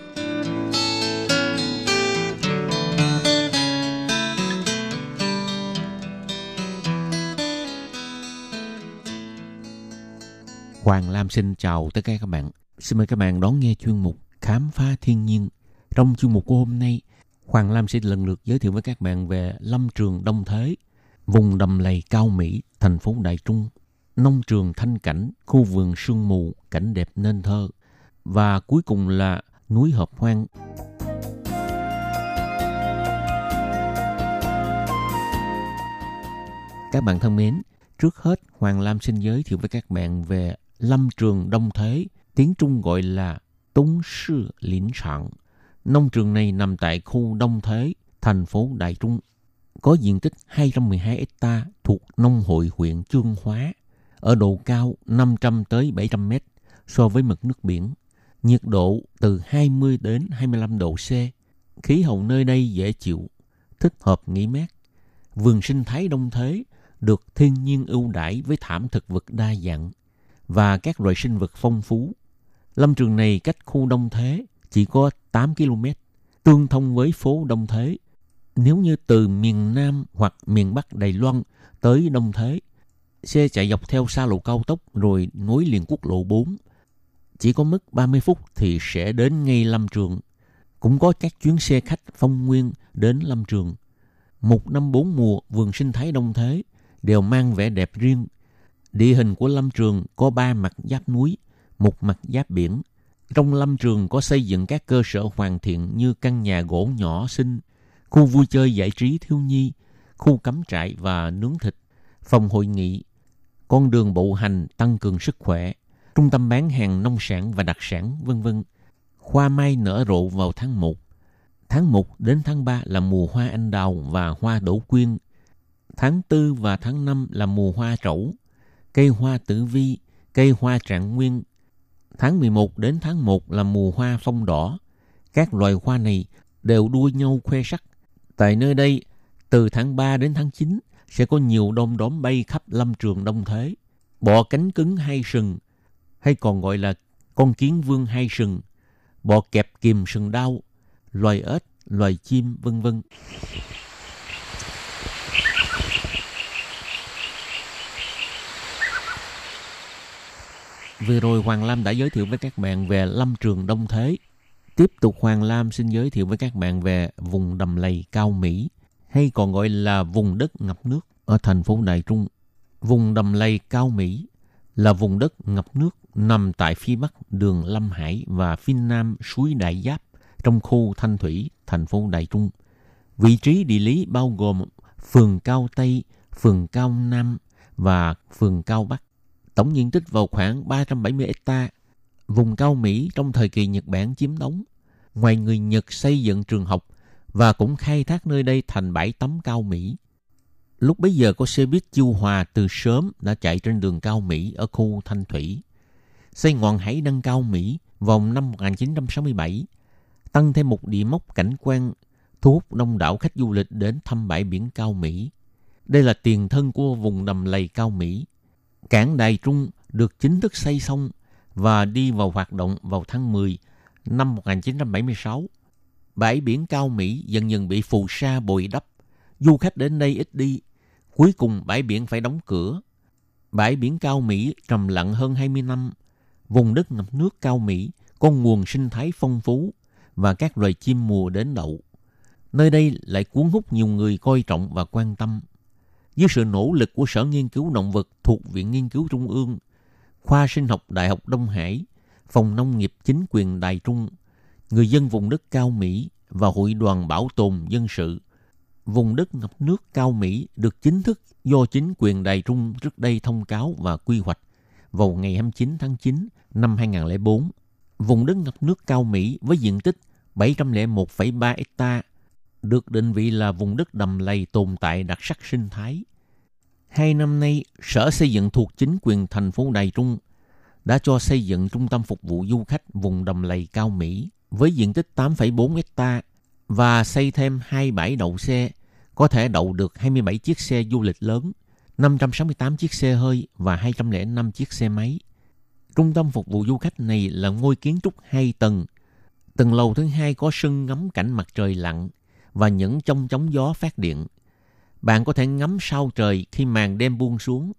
xin chào tất cả các bạn. Xin mời các bạn đón nghe chuyên mục Khám phá thiên nhiên. Trong chuyên mục của hôm nay, Hoàng Lam sẽ lần lượt giới thiệu với các bạn về lâm trường Đông Thế, vùng đầm lầy cao Mỹ, thành phố Đại Trung, nông trường thanh cảnh, khu vườn sương mù, cảnh đẹp nên thơ. Và cuối cùng là núi hợp hoang. Các bạn thân mến, trước hết Hoàng Lam xin giới thiệu với các bạn về lâm trường Đông Thế, tiếng Trung gọi là Tống Sư Lĩnh Sản. Nông trường này nằm tại khu Đông Thế, thành phố Đại Trung. Có diện tích 212 hecta thuộc nông hội huyện Chương Hóa, ở độ cao 500 tới 700 mét so với mực nước biển. Nhiệt độ từ 20 đến 25 độ C. Khí hậu nơi đây dễ chịu, thích hợp nghỉ mát. Vườn sinh thái Đông Thế được thiên nhiên ưu đãi với thảm thực vật đa dạng và các loài sinh vật phong phú. Lâm trường này cách khu Đông Thế chỉ có 8 km, tương thông với phố Đông Thế. Nếu như từ miền Nam hoặc miền Bắc Đài Loan tới Đông Thế, xe chạy dọc theo xa lộ cao tốc rồi nối liền quốc lộ 4. Chỉ có mức 30 phút thì sẽ đến ngay Lâm Trường. Cũng có các chuyến xe khách phong nguyên đến Lâm Trường. Một năm bốn mùa vườn sinh thái Đông Thế đều mang vẻ đẹp riêng – Địa hình của lâm trường có ba mặt giáp núi, một mặt giáp biển. Trong lâm trường có xây dựng các cơ sở hoàn thiện như căn nhà gỗ nhỏ xinh, khu vui chơi giải trí thiếu nhi, khu cắm trại và nướng thịt, phòng hội nghị, con đường bộ hành tăng cường sức khỏe, trung tâm bán hàng nông sản và đặc sản, vân vân. Hoa mai nở rộ vào tháng 1. Tháng 1 đến tháng 3 là mùa hoa anh đào và hoa đỗ quyên. Tháng 4 và tháng 5 là mùa hoa trẩu cây hoa tử vi, cây hoa trạng nguyên. Tháng 11 đến tháng 1 là mùa hoa phong đỏ. Các loài hoa này đều đua nhau khoe sắc. Tại nơi đây, từ tháng 3 đến tháng 9 sẽ có nhiều đom đóm bay khắp lâm trường đông thế. Bọ cánh cứng hai sừng, hay còn gọi là con kiến vương hai sừng, bọ kẹp kìm sừng đau, loài ếch, loài chim, vân vân. Vừa rồi Hoàng Lam đã giới thiệu với các bạn về lâm trường Đông Thế. Tiếp tục Hoàng Lam xin giới thiệu với các bạn về vùng đầm lầy Cao Mỹ, hay còn gọi là vùng đất ngập nước ở thành phố Đài Trung. Vùng đầm lầy Cao Mỹ là vùng đất ngập nước nằm tại phía bắc đường Lâm Hải và phía nam suối Đại Giáp trong khu Thanh Thủy, thành phố Đài Trung. Vị trí địa lý bao gồm phường Cao Tây, phường Cao Nam và phường Cao Bắc tổng diện tích vào khoảng 370 hecta. Vùng cao Mỹ trong thời kỳ Nhật Bản chiếm đóng. Ngoài người Nhật xây dựng trường học và cũng khai thác nơi đây thành bãi tắm cao Mỹ. Lúc bấy giờ có xe buýt Chiêu Hòa từ sớm đã chạy trên đường cao Mỹ ở khu Thanh Thủy. Xây ngọn hải đăng cao Mỹ vào năm 1967, tăng thêm một địa mốc cảnh quan thu hút đông đảo khách du lịch đến thăm bãi biển cao Mỹ. Đây là tiền thân của vùng đầm lầy cao Mỹ Cảng Đài Trung được chính thức xây xong và đi vào hoạt động vào tháng 10 năm 1976. Bãi biển Cao Mỹ dần dần bị phù sa bồi đắp. Du khách đến đây ít đi. Cuối cùng bãi biển phải đóng cửa. Bãi biển Cao Mỹ trầm lặng hơn 20 năm. Vùng đất ngập nước Cao Mỹ có nguồn sinh thái phong phú và các loài chim mùa đến đậu. Nơi đây lại cuốn hút nhiều người coi trọng và quan tâm với sự nỗ lực của Sở Nghiên cứu Động vật thuộc Viện Nghiên cứu Trung ương, Khoa Sinh học Đại học Đông Hải, Phòng Nông nghiệp Chính quyền Đài Trung, người dân vùng đất Cao Mỹ và Hội đoàn Bảo tồn Dân sự. Vùng đất ngập nước Cao Mỹ được chính thức do chính quyền Đài Trung trước đây thông cáo và quy hoạch vào ngày 29 tháng 9 năm 2004. Vùng đất ngập nước Cao Mỹ với diện tích 701,3 hecta được định vị là vùng đất đầm lầy tồn tại đặc sắc sinh thái. Hai năm nay, Sở Xây dựng thuộc chính quyền thành phố Đài Trung đã cho xây dựng trung tâm phục vụ du khách vùng đầm lầy cao Mỹ với diện tích 8,4 hecta và xây thêm hai bãi đậu xe, có thể đậu được 27 chiếc xe du lịch lớn, 568 chiếc xe hơi và 205 chiếc xe máy. Trung tâm phục vụ du khách này là ngôi kiến trúc hai tầng. Tầng lầu thứ hai có sân ngắm cảnh mặt trời lặn và những trong chống gió phát điện. Bạn có thể ngắm sao trời khi màn đêm buông xuống.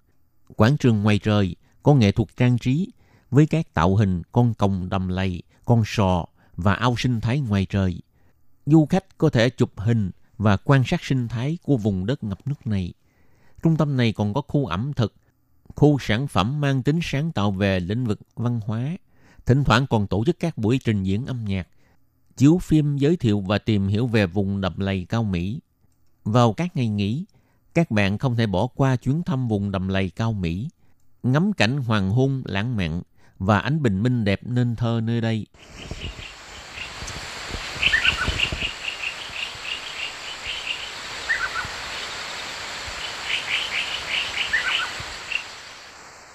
Quảng trường ngoài trời có nghệ thuật trang trí với các tạo hình con còng đầm lầy, con sò và ao sinh thái ngoài trời. Du khách có thể chụp hình và quan sát sinh thái của vùng đất ngập nước này. Trung tâm này còn có khu ẩm thực, khu sản phẩm mang tính sáng tạo về lĩnh vực văn hóa. Thỉnh thoảng còn tổ chức các buổi trình diễn âm nhạc, chiếu phim giới thiệu và tìm hiểu về vùng đầm lầy cao Mỹ. Vào các ngày nghỉ, các bạn không thể bỏ qua chuyến thăm vùng đầm lầy cao Mỹ, ngắm cảnh hoàng hôn lãng mạn và ánh bình minh đẹp nên thơ nơi đây.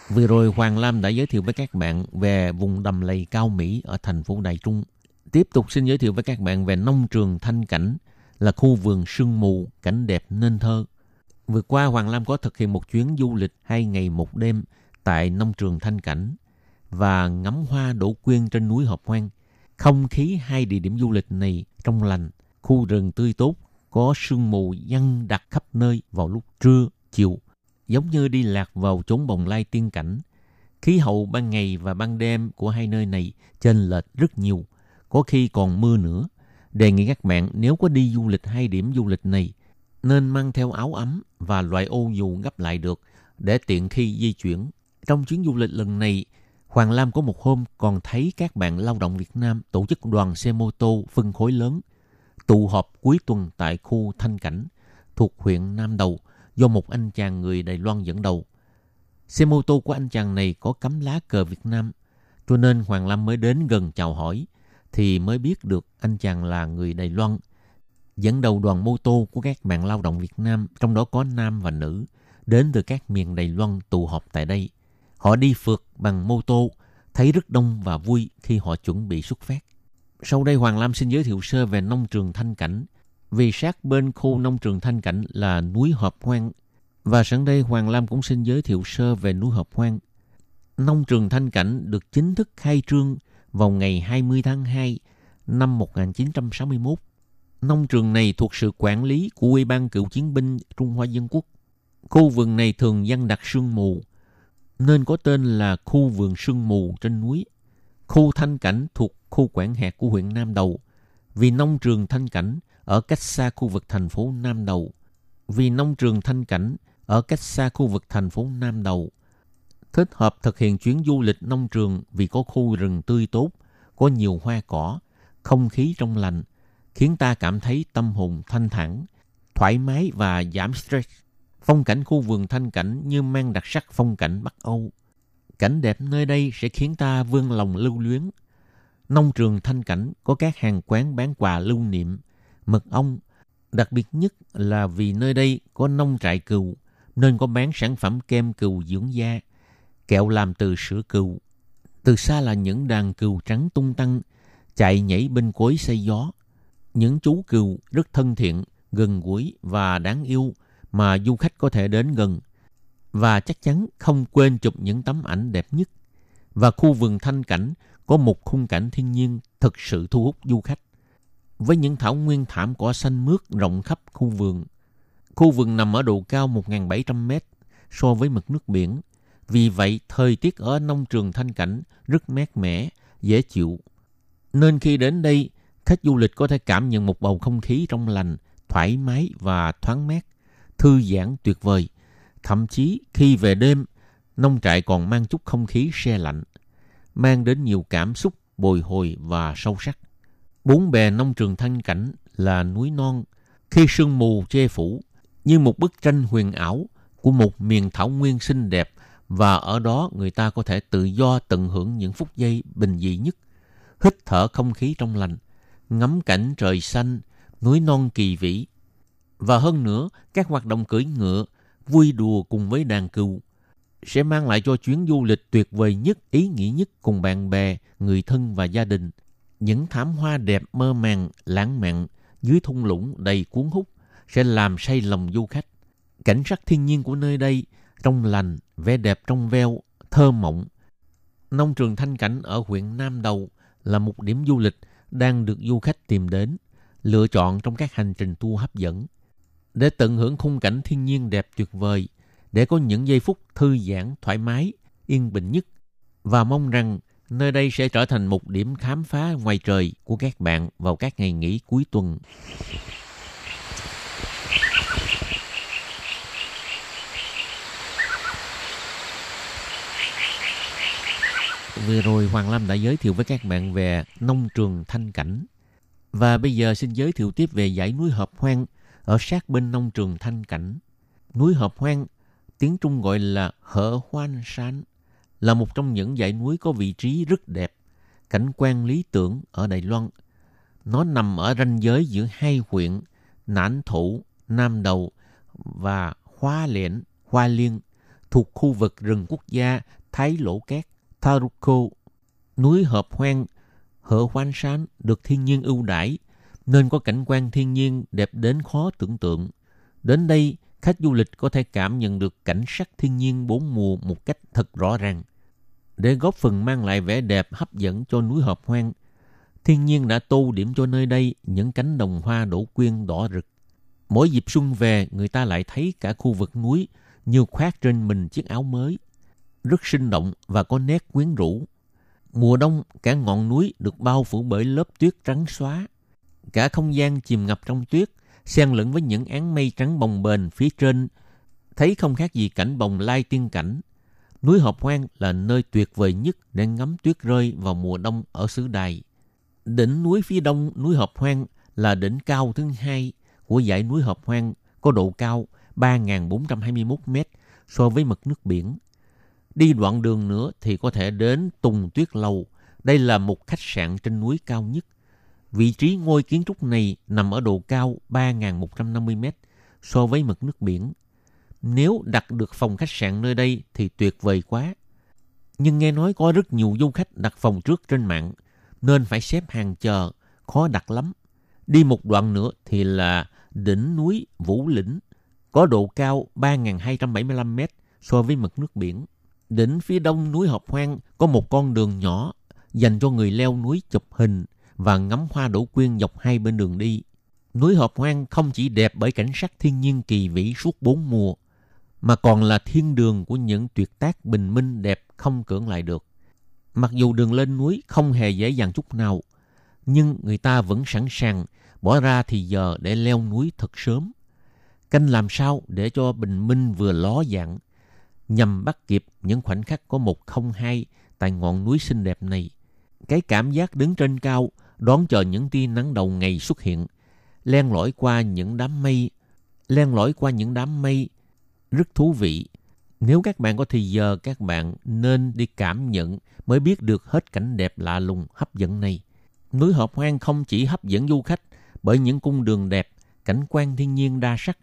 Vừa rồi Hoàng Lam đã giới thiệu với các bạn về vùng đầm lầy cao Mỹ ở thành phố Đài Trung. Tiếp tục xin giới thiệu với các bạn về nông trường Thanh Cảnh là khu vườn sương mù, cảnh đẹp nên thơ. Vừa qua Hoàng Lam có thực hiện một chuyến du lịch hai ngày một đêm tại nông trường Thanh Cảnh và ngắm hoa đổ quyên trên núi Hợp Hoang. Không khí hai địa điểm du lịch này trong lành, khu rừng tươi tốt, có sương mù dăng đặc khắp nơi vào lúc trưa, chiều giống như đi lạc vào chốn bồng lai tiên cảnh. Khí hậu ban ngày và ban đêm của hai nơi này chênh lệch rất nhiều, có khi còn mưa nữa. Đề nghị các bạn nếu có đi du lịch hai điểm du lịch này, nên mang theo áo ấm và loại ô dù gấp lại được để tiện khi di chuyển. Trong chuyến du lịch lần này, Hoàng Lam có một hôm còn thấy các bạn lao động Việt Nam tổ chức đoàn xe mô tô phân khối lớn tụ họp cuối tuần tại khu Thanh Cảnh thuộc huyện Nam Đầu do một anh chàng người Đài Loan dẫn đầu. Xe mô tô của anh chàng này có cắm lá cờ Việt Nam, cho nên Hoàng lam mới đến gần chào hỏi, thì mới biết được anh chàng là người Đài Loan. Dẫn đầu đoàn mô tô của các bạn lao động Việt Nam, trong đó có nam và nữ, đến từ các miền Đài Loan tụ họp tại đây. Họ đi phượt bằng mô tô, thấy rất đông và vui khi họ chuẩn bị xuất phát. Sau đây Hoàng Lam xin giới thiệu sơ về nông trường Thanh Cảnh, vì sát bên khu nông trường Thanh Cảnh là núi Hợp Hoang. Và sẵn đây Hoàng Lam cũng xin giới thiệu sơ về núi Hợp Hoang. Nông trường Thanh Cảnh được chính thức khai trương vào ngày 20 tháng 2 năm 1961. Nông trường này thuộc sự quản lý của Ủy ban cựu chiến binh Trung Hoa Dân Quốc. Khu vườn này thường dân đặt sương mù, nên có tên là khu vườn sương mù trên núi. Khu Thanh Cảnh thuộc khu quản hạt của huyện Nam Đầu. Vì nông trường Thanh Cảnh ở cách xa khu vực thành phố Nam Đầu. Vì nông trường thanh cảnh ở cách xa khu vực thành phố Nam Đầu. Thích hợp thực hiện chuyến du lịch nông trường vì có khu rừng tươi tốt, có nhiều hoa cỏ, không khí trong lành, khiến ta cảm thấy tâm hồn thanh thản, thoải mái và giảm stress. Phong cảnh khu vườn thanh cảnh như mang đặc sắc phong cảnh Bắc Âu. Cảnh đẹp nơi đây sẽ khiến ta vương lòng lưu luyến. Nông trường thanh cảnh có các hàng quán bán quà lưu niệm, mật ong. Đặc biệt nhất là vì nơi đây có nông trại cừu nên có bán sản phẩm kem cừu dưỡng da, kẹo làm từ sữa cừu. Từ xa là những đàn cừu trắng tung tăng, chạy nhảy bên cối xây gió. Những chú cừu rất thân thiện, gần gũi và đáng yêu mà du khách có thể đến gần. Và chắc chắn không quên chụp những tấm ảnh đẹp nhất. Và khu vườn thanh cảnh có một khung cảnh thiên nhiên thực sự thu hút du khách với những thảo nguyên thảm cỏ xanh mướt rộng khắp khu vườn. Khu vườn nằm ở độ cao 1.700 mét so với mực nước biển. Vì vậy, thời tiết ở nông trường Thanh Cảnh rất mát mẻ, dễ chịu. Nên khi đến đây, khách du lịch có thể cảm nhận một bầu không khí trong lành, thoải mái và thoáng mát, thư giãn tuyệt vời. Thậm chí khi về đêm, nông trại còn mang chút không khí xe lạnh, mang đến nhiều cảm xúc bồi hồi và sâu sắc. Bốn bề nông trường thanh cảnh là núi non, khi sương mù che phủ, như một bức tranh huyền ảo của một miền thảo nguyên xinh đẹp và ở đó người ta có thể tự do tận hưởng những phút giây bình dị nhất, hít thở không khí trong lành, ngắm cảnh trời xanh, núi non kỳ vĩ. Và hơn nữa, các hoạt động cưỡi ngựa, vui đùa cùng với đàn cừu sẽ mang lại cho chuyến du lịch tuyệt vời nhất, ý nghĩa nhất cùng bạn bè, người thân và gia đình. Những thảm hoa đẹp mơ màng, lãng mạn dưới thung lũng đầy cuốn hút sẽ làm say lòng du khách. Cảnh sắc thiên nhiên của nơi đây trong lành, vẻ đẹp trong veo, thơ mộng. Nông trường Thanh Cảnh ở huyện Nam Đầu là một điểm du lịch đang được du khách tìm đến, lựa chọn trong các hành trình tour hấp dẫn. Để tận hưởng khung cảnh thiên nhiên đẹp tuyệt vời, để có những giây phút thư giãn, thoải mái, yên bình nhất và mong rằng nơi đây sẽ trở thành một điểm khám phá ngoài trời của các bạn vào các ngày nghỉ cuối tuần. Vừa rồi Hoàng Lâm đã giới thiệu với các bạn về nông trường thanh cảnh. Và bây giờ xin giới thiệu tiếp về dãy núi Hợp Hoang ở sát bên nông trường thanh cảnh. Núi Hợp Hoang, tiếng Trung gọi là Hở Hoan Sán, là một trong những dãy núi có vị trí rất đẹp, cảnh quan lý tưởng ở Đài Loan. Nó nằm ở ranh giới giữa hai huyện Nản Thủ, Nam Đầu và Hoa Liễn, Hoa Liên thuộc khu vực rừng quốc gia Thái Lỗ Cát. Taruko, núi hợp hoang, hở hoan sán được thiên nhiên ưu đãi nên có cảnh quan thiên nhiên đẹp đến khó tưởng tượng. Đến đây, khách du lịch có thể cảm nhận được cảnh sắc thiên nhiên bốn mùa một cách thật rõ ràng. Để góp phần mang lại vẻ đẹp hấp dẫn cho núi hợp hoang, thiên nhiên đã tô điểm cho nơi đây những cánh đồng hoa đổ quyên đỏ rực. Mỗi dịp xuân về, người ta lại thấy cả khu vực núi như khoác trên mình chiếc áo mới rất sinh động và có nét quyến rũ. Mùa đông, cả ngọn núi được bao phủ bởi lớp tuyết trắng xóa. Cả không gian chìm ngập trong tuyết, xen lẫn với những án mây trắng bồng bềnh phía trên, thấy không khác gì cảnh bồng lai tiên cảnh. Núi Hợp Hoang là nơi tuyệt vời nhất để ngắm tuyết rơi vào mùa đông ở xứ Đài. Đỉnh núi phía đông núi Hợp Hoang là đỉnh cao thứ hai của dãy núi Hợp Hoang có độ cao 3.421 mét so với mực nước biển. Đi đoạn đường nữa thì có thể đến Tùng Tuyết Lâu. Đây là một khách sạn trên núi cao nhất. Vị trí ngôi kiến trúc này nằm ở độ cao 3.150 mét so với mực nước biển. Nếu đặt được phòng khách sạn nơi đây thì tuyệt vời quá. Nhưng nghe nói có rất nhiều du khách đặt phòng trước trên mạng, nên phải xếp hàng chờ, khó đặt lắm. Đi một đoạn nữa thì là đỉnh núi Vũ Lĩnh, có độ cao 3.275 mét so với mực nước biển. Đỉnh phía đông núi Hợp Hoang có một con đường nhỏ dành cho người leo núi chụp hình và ngắm hoa đổ quyên dọc hai bên đường đi. Núi Hợp Hoang không chỉ đẹp bởi cảnh sắc thiên nhiên kỳ vĩ suốt bốn mùa, mà còn là thiên đường của những tuyệt tác bình minh đẹp không cưỡng lại được. Mặc dù đường lên núi không hề dễ dàng chút nào, nhưng người ta vẫn sẵn sàng bỏ ra thì giờ để leo núi thật sớm. Canh làm sao để cho bình minh vừa ló dạng, nhằm bắt kịp những khoảnh khắc có một không hai tại ngọn núi xinh đẹp này. Cái cảm giác đứng trên cao, đón chờ những tia nắng đầu ngày xuất hiện, len lỏi qua những đám mây, len lỏi qua những đám mây rất thú vị. Nếu các bạn có thì giờ, các bạn nên đi cảm nhận mới biết được hết cảnh đẹp lạ lùng hấp dẫn này. Núi Hợp Hoang không chỉ hấp dẫn du khách bởi những cung đường đẹp, cảnh quan thiên nhiên đa sắc,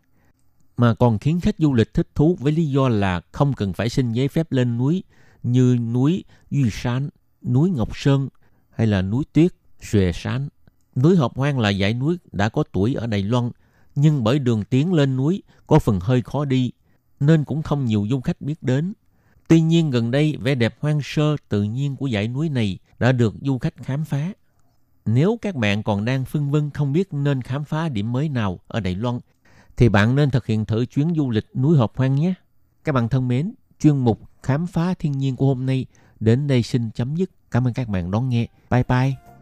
mà còn khiến khách du lịch thích thú với lý do là không cần phải xin giấy phép lên núi như núi Duy sán, núi Ngọc Sơn hay là núi Tuyết, Xuề sán, Núi Hợp Hoang là dãy núi đã có tuổi ở Đài Loan, nhưng bởi đường tiến lên núi có phần hơi khó đi, nên cũng không nhiều du khách biết đến. Tuy nhiên gần đây vẻ đẹp hoang sơ tự nhiên của dãy núi này đã được du khách khám phá. Nếu các bạn còn đang phân vân không biết nên khám phá điểm mới nào ở Đài Loan thì bạn nên thực hiện thử chuyến du lịch núi Hợp Hoang nhé. Các bạn thân mến, chuyên mục khám phá thiên nhiên của hôm nay đến đây xin chấm dứt. Cảm ơn các bạn đón nghe. Bye bye.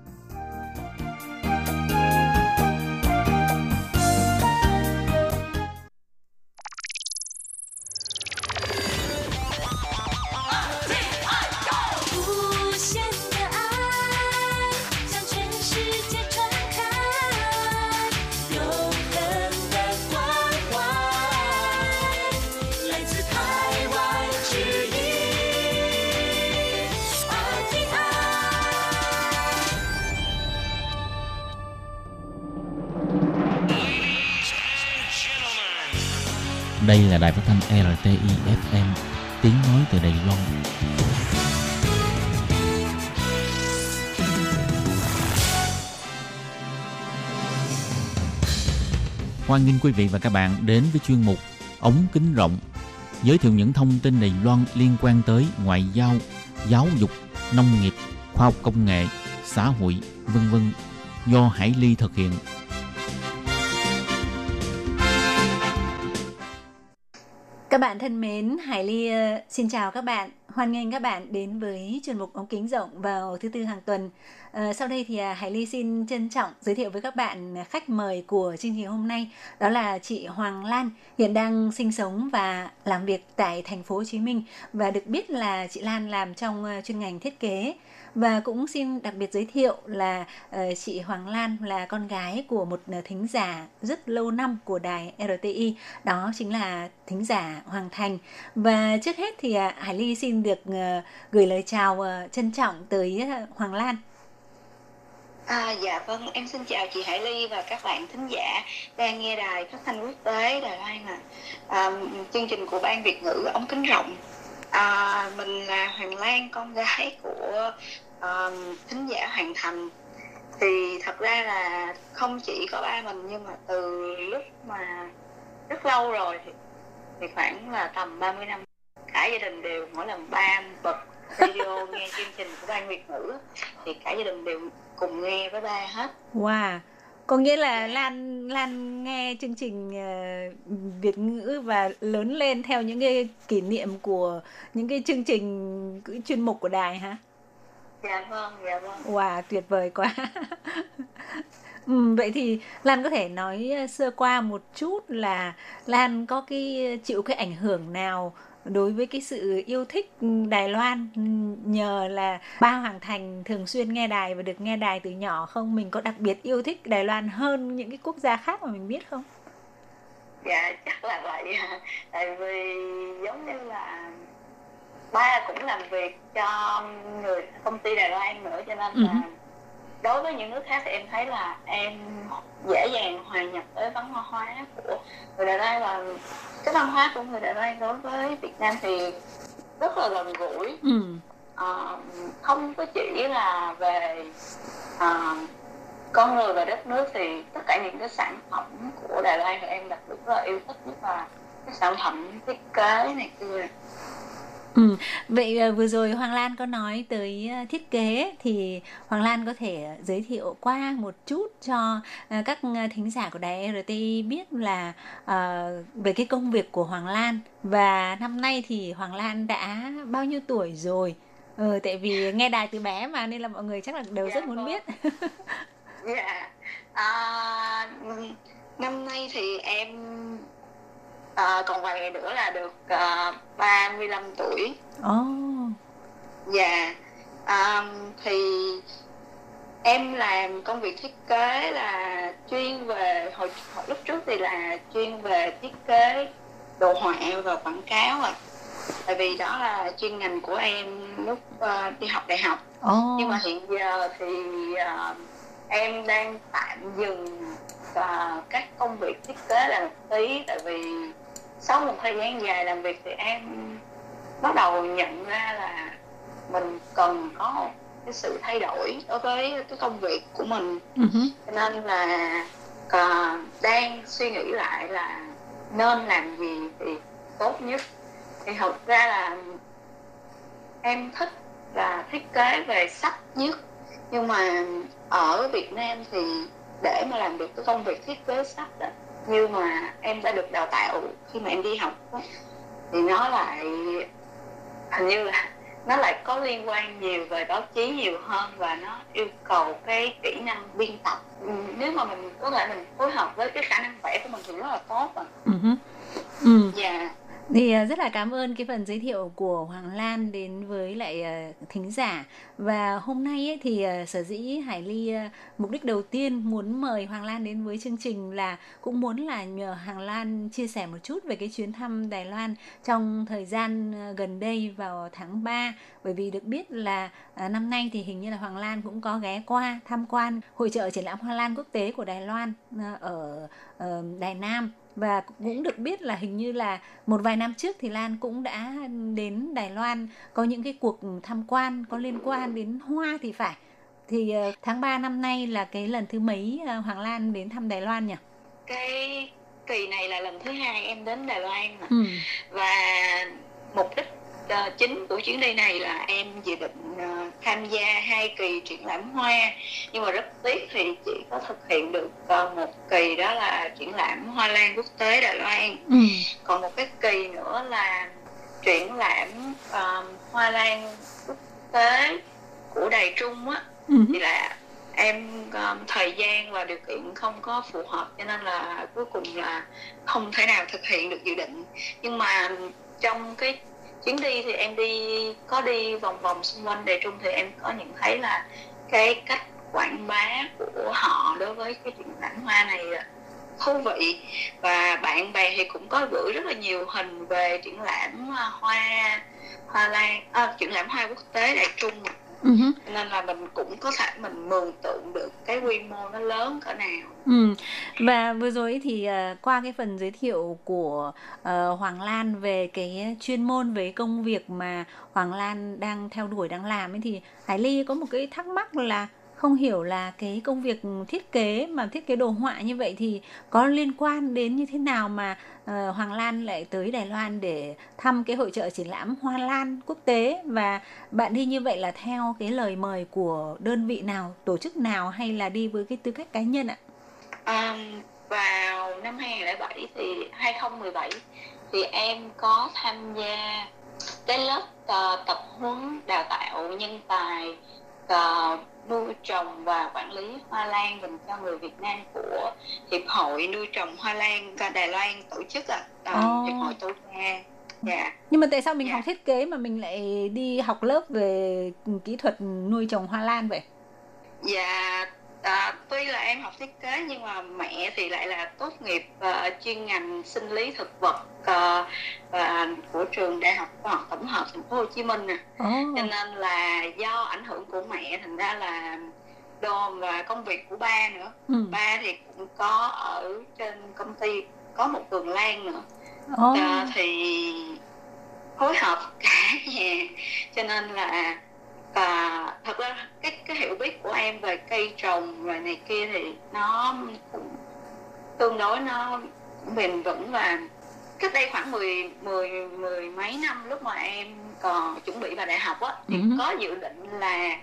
Đây là đài phát thanh RTI FM, tiếng nói từ Đài Loan. Hoan nghênh quý vị và các bạn đến với chuyên mục Ống kính rộng, giới thiệu những thông tin Đài Loan liên quan tới ngoại giao, giáo dục, nông nghiệp, khoa học công nghệ, xã hội, vân vân do Hải Ly thực hiện. Bạn thân mến, Hải Ly ờ, xin chào các bạn. Hoan nghênh các bạn đến với chuyên mục ống kính rộng vào thứ tư hàng tuần. À, sau đây thì à, Hải Ly xin trân trọng giới thiệu với các bạn khách mời của chương trình hôm nay, đó là chị Hoàng Lan, hiện đang sinh sống và làm việc tại thành phố Hồ Chí Minh và được biết là chị Lan làm trong ờ, chuyên ngành thiết kế và cũng xin đặc biệt giới thiệu là uh, chị Hoàng Lan là con gái của một ờ, thính giả rất lâu năm của đài RTI đó chính là thính giả Hoàng Thành. Và trước hết thì uh, Hải Ly xin được uh, gửi lời chào uh, trân trọng tới uh, Hoàng Lan. À, dạ vâng, em xin chào chị Hải Ly và các bạn thính giả đang nghe đài phát thanh quốc tế Đài Loan à. à chương trình của ban Việt ngữ ống kính rộng. À, mình là Hoàng Lan, con gái của um, thính giả Hoàng Thành. Thì thật ra là không chỉ có ba mình nhưng mà từ lúc mà rất lâu rồi thì, thì khoảng là tầm 30 năm cả gia đình đều mỗi lần ba bật radio nghe chương trình của ban Việt ngữ thì cả gia đình đều cùng nghe với ba hết. Wow có nghĩa là lan lan nghe chương trình uh, việt ngữ và lớn lên theo những cái kỷ niệm của những cái chương trình chuyên mục của đài hả? Dạ vâng dạ vâng. Wow tuyệt vời quá. Ừ, vậy thì Lan có thể nói ờ, sơ qua một chút là Lan có cái chịu cái ảnh hưởng nào đối với cái sự yêu thích Đài Loan nhờ là ba Hoàng Thành thường xuyên nghe đài và được nghe đài từ nhỏ không? Mình có đặc biệt yêu thích Đài Loan hơn những cái quốc gia khác mà mình biết không? Dạ chắc là vậy tại vì giống như là ba cũng làm việc cho người công ty Đài Loan nữa cho nên là uh-huh. Đối với những nước khác thì em thấy là em dễ dàng hòa nhập với văn hóa của người Đài Loan và cái văn hóa của người Đài Loan đối với Việt Nam thì rất là gần gũi ừ. à, không có chỉ là về à, con người và đất nước thì tất cả những cái sản phẩm của Đài Loan thì em đặc biệt rất là yêu thích nhất là cái sản phẩm thiết kế này kia Ừ. Vậy uh, vừa rồi Hoàng Lan có nói tới uh, thiết kế thì Hoàng Lan có thể giới thiệu qua một chút cho uh, các thính giả của đài RT biết là uh, về cái công việc của Hoàng Lan và năm nay thì Hoàng Lan đã bao nhiêu tuổi rồi? Ừ, tại vì nghe đài từ bé mà nên là mọi người chắc là đều yeah, rất muốn biết. dạ. yeah. À, năm nay thì em à, còn vài ngày nữa là được à, 35 tuổi. Oh. dạ. À, thì em làm công việc thiết kế là chuyên về hồi, hồi lúc trước thì là chuyên về thiết kế đồ họa và quảng cáo à tại vì đó là chuyên ngành của em lúc uh, đi học đại học. Oh. nhưng mà hiện giờ thì uh, em đang tạm dừng uh, các công việc thiết kế là một tí. Tại vì sau một thời gian dài làm việc thì em bắt đầu nhận ra là mình cần có cái sự thay đổi đối với cái công việc của mình. Uh-huh. cho nên là uh, đang suy nghĩ lại là nên làm gì thì tốt nhất. Thì thật ra là em thích là thiết kế về sách nhất. Nhưng mà ở Việt Nam thì để mà làm được cái công việc thiết kế sách đó, như mà em đã được đào tạo khi mà em đi học đó, thì nó lại hình như là nó lại có liên quan nhiều về báo chí nhiều hơn và nó yêu cầu cái kỹ năng biên tập ừ, nếu mà mình có thể mình phối hợp với cái khả năng vẽ của mình thì rất là tốt rồi. Uh-huh. Ừ. Yeah thì à, rất là cảm ơn cái phần giới thiệu của Hoàng Lan đến với lại à, thính giả. Và hôm nay ấy, thì à, sở dĩ Hải Ly mục đích đầu tiên muốn mời Hoàng Lan đến với chương trình là cũng muốn là nhờ Hoàng Lan chia sẻ một chút về cái chuyến thăm Đài Loan trong thời gian gần đây vào tháng 3 bởi vì được biết là năm nay thì hình như là Hoàng Lan cũng có ghé qua tham quan hội trợ triển lãm Hoàng Lan quốc tế của Đài Loan ở ờ, Đài Nam và cũng được biết là hình như là một vài năm trước thì Lan cũng đã đến Đài Loan có những cái cuộc tham quan có liên quan đến hoa thì phải thì ờ, tháng 3 năm nay là cái lần thứ mấy ờ, Hoàng Lan đến thăm Đài Loan nhỉ? Cái kỳ này là lần thứ hai em đến Đài Loan mà. Ừ. và mục đích uh, chính của chuyến đi này là em dự định uh, tham gia hai kỳ triển lãm hoa nhưng mà rất tiếc thì chỉ có thực hiện được uh, một kỳ đó là triển lãm hoa lan quốc tế Đài Loan Ừ. còn một cái kỳ nữa là triển lãm um, hoa lan quốc tế của Đài Trung á Ừ. thì là em um, thời gian và điều kiện không có phù hợp cho nên là cuối cùng là không thể nào thực hiện được dự định nhưng mà trong cái chuyến đi thì em đi có đi vòng vòng xung quanh đề Trung thì em có nhận thấy là cái cách quảng bá của họ đối với cái triển lãm hoa này thú vị. Và bạn bè thì cũng có gửi rất là nhiều hình về triển lãm à, hoa hoa lan à, triển lãm hoa quốc tế đại Trung Hứ. nên là mình cũng có thể mình mường tượng được cái quy mô nó lớn cỡ nào Ừ. Và vừa rồi thì ờ, qua cái phần giới thiệu của ờ, Hoàng Lan về cái chuyên môn về công việc mà Hoàng Lan đang theo đuổi đang làm ấy thì Hải Ly có một cái thắc mắc là không hiểu là cái công việc thiết kế mà thiết kế đồ họa như vậy thì có liên quan đến như thế nào mà Ờ, Hoàng Lan lại tới Đài Loan để thăm cái hội trợ triển lãm Hoa Lan quốc tế và bạn đi như vậy là theo cái lời mời của đơn vị nào, tổ chức nào hay là đi với cái tư cách cá nhân ạ? Um, vào năm 2007 thì 2017 thì em có tham gia cái lớp uh, tập huấn đào tạo nhân tài uh, nuôi trồng và quản lý hoa lan dành cho người Việt Nam của Hiệp hội nuôi trồng hoa lan Đài Loan tổ chức ạ, à, Ồ. Hiệp hội Toga. Dạ. Nhưng mà tại sao mình học thiết kế mà mình lại đi học lớp về kỹ thuật nuôi trồng hoa lan vậy? Dạ, à, tuy là em học thiết kế nhưng mà mẹ thì lại là tốt nghiệp ờ, chuyên ngành sinh lý thực vật ờ, và của trường Đại học Khoa học Tổng hợp Thành phố Hồ Chí Minh nè. Ồ. Cho nên là do ảnh hưởng của mẹ thành ra là đồn và công việc của ba nữa. Ừ. Ba thì cũng có ở trên công ty có một vườn lan nữa. Ồ. Ờ, thì phối hợp cả nhà cho nên là à, thật ra cái cái hiểu biết của em về cây trồng và này kia thì nó cũng tương đối nó bền vững và cách đây khoảng 10 10 mười mấy năm lúc mà em còn chuẩn bị vào đại học á thì Ừ. có dự định là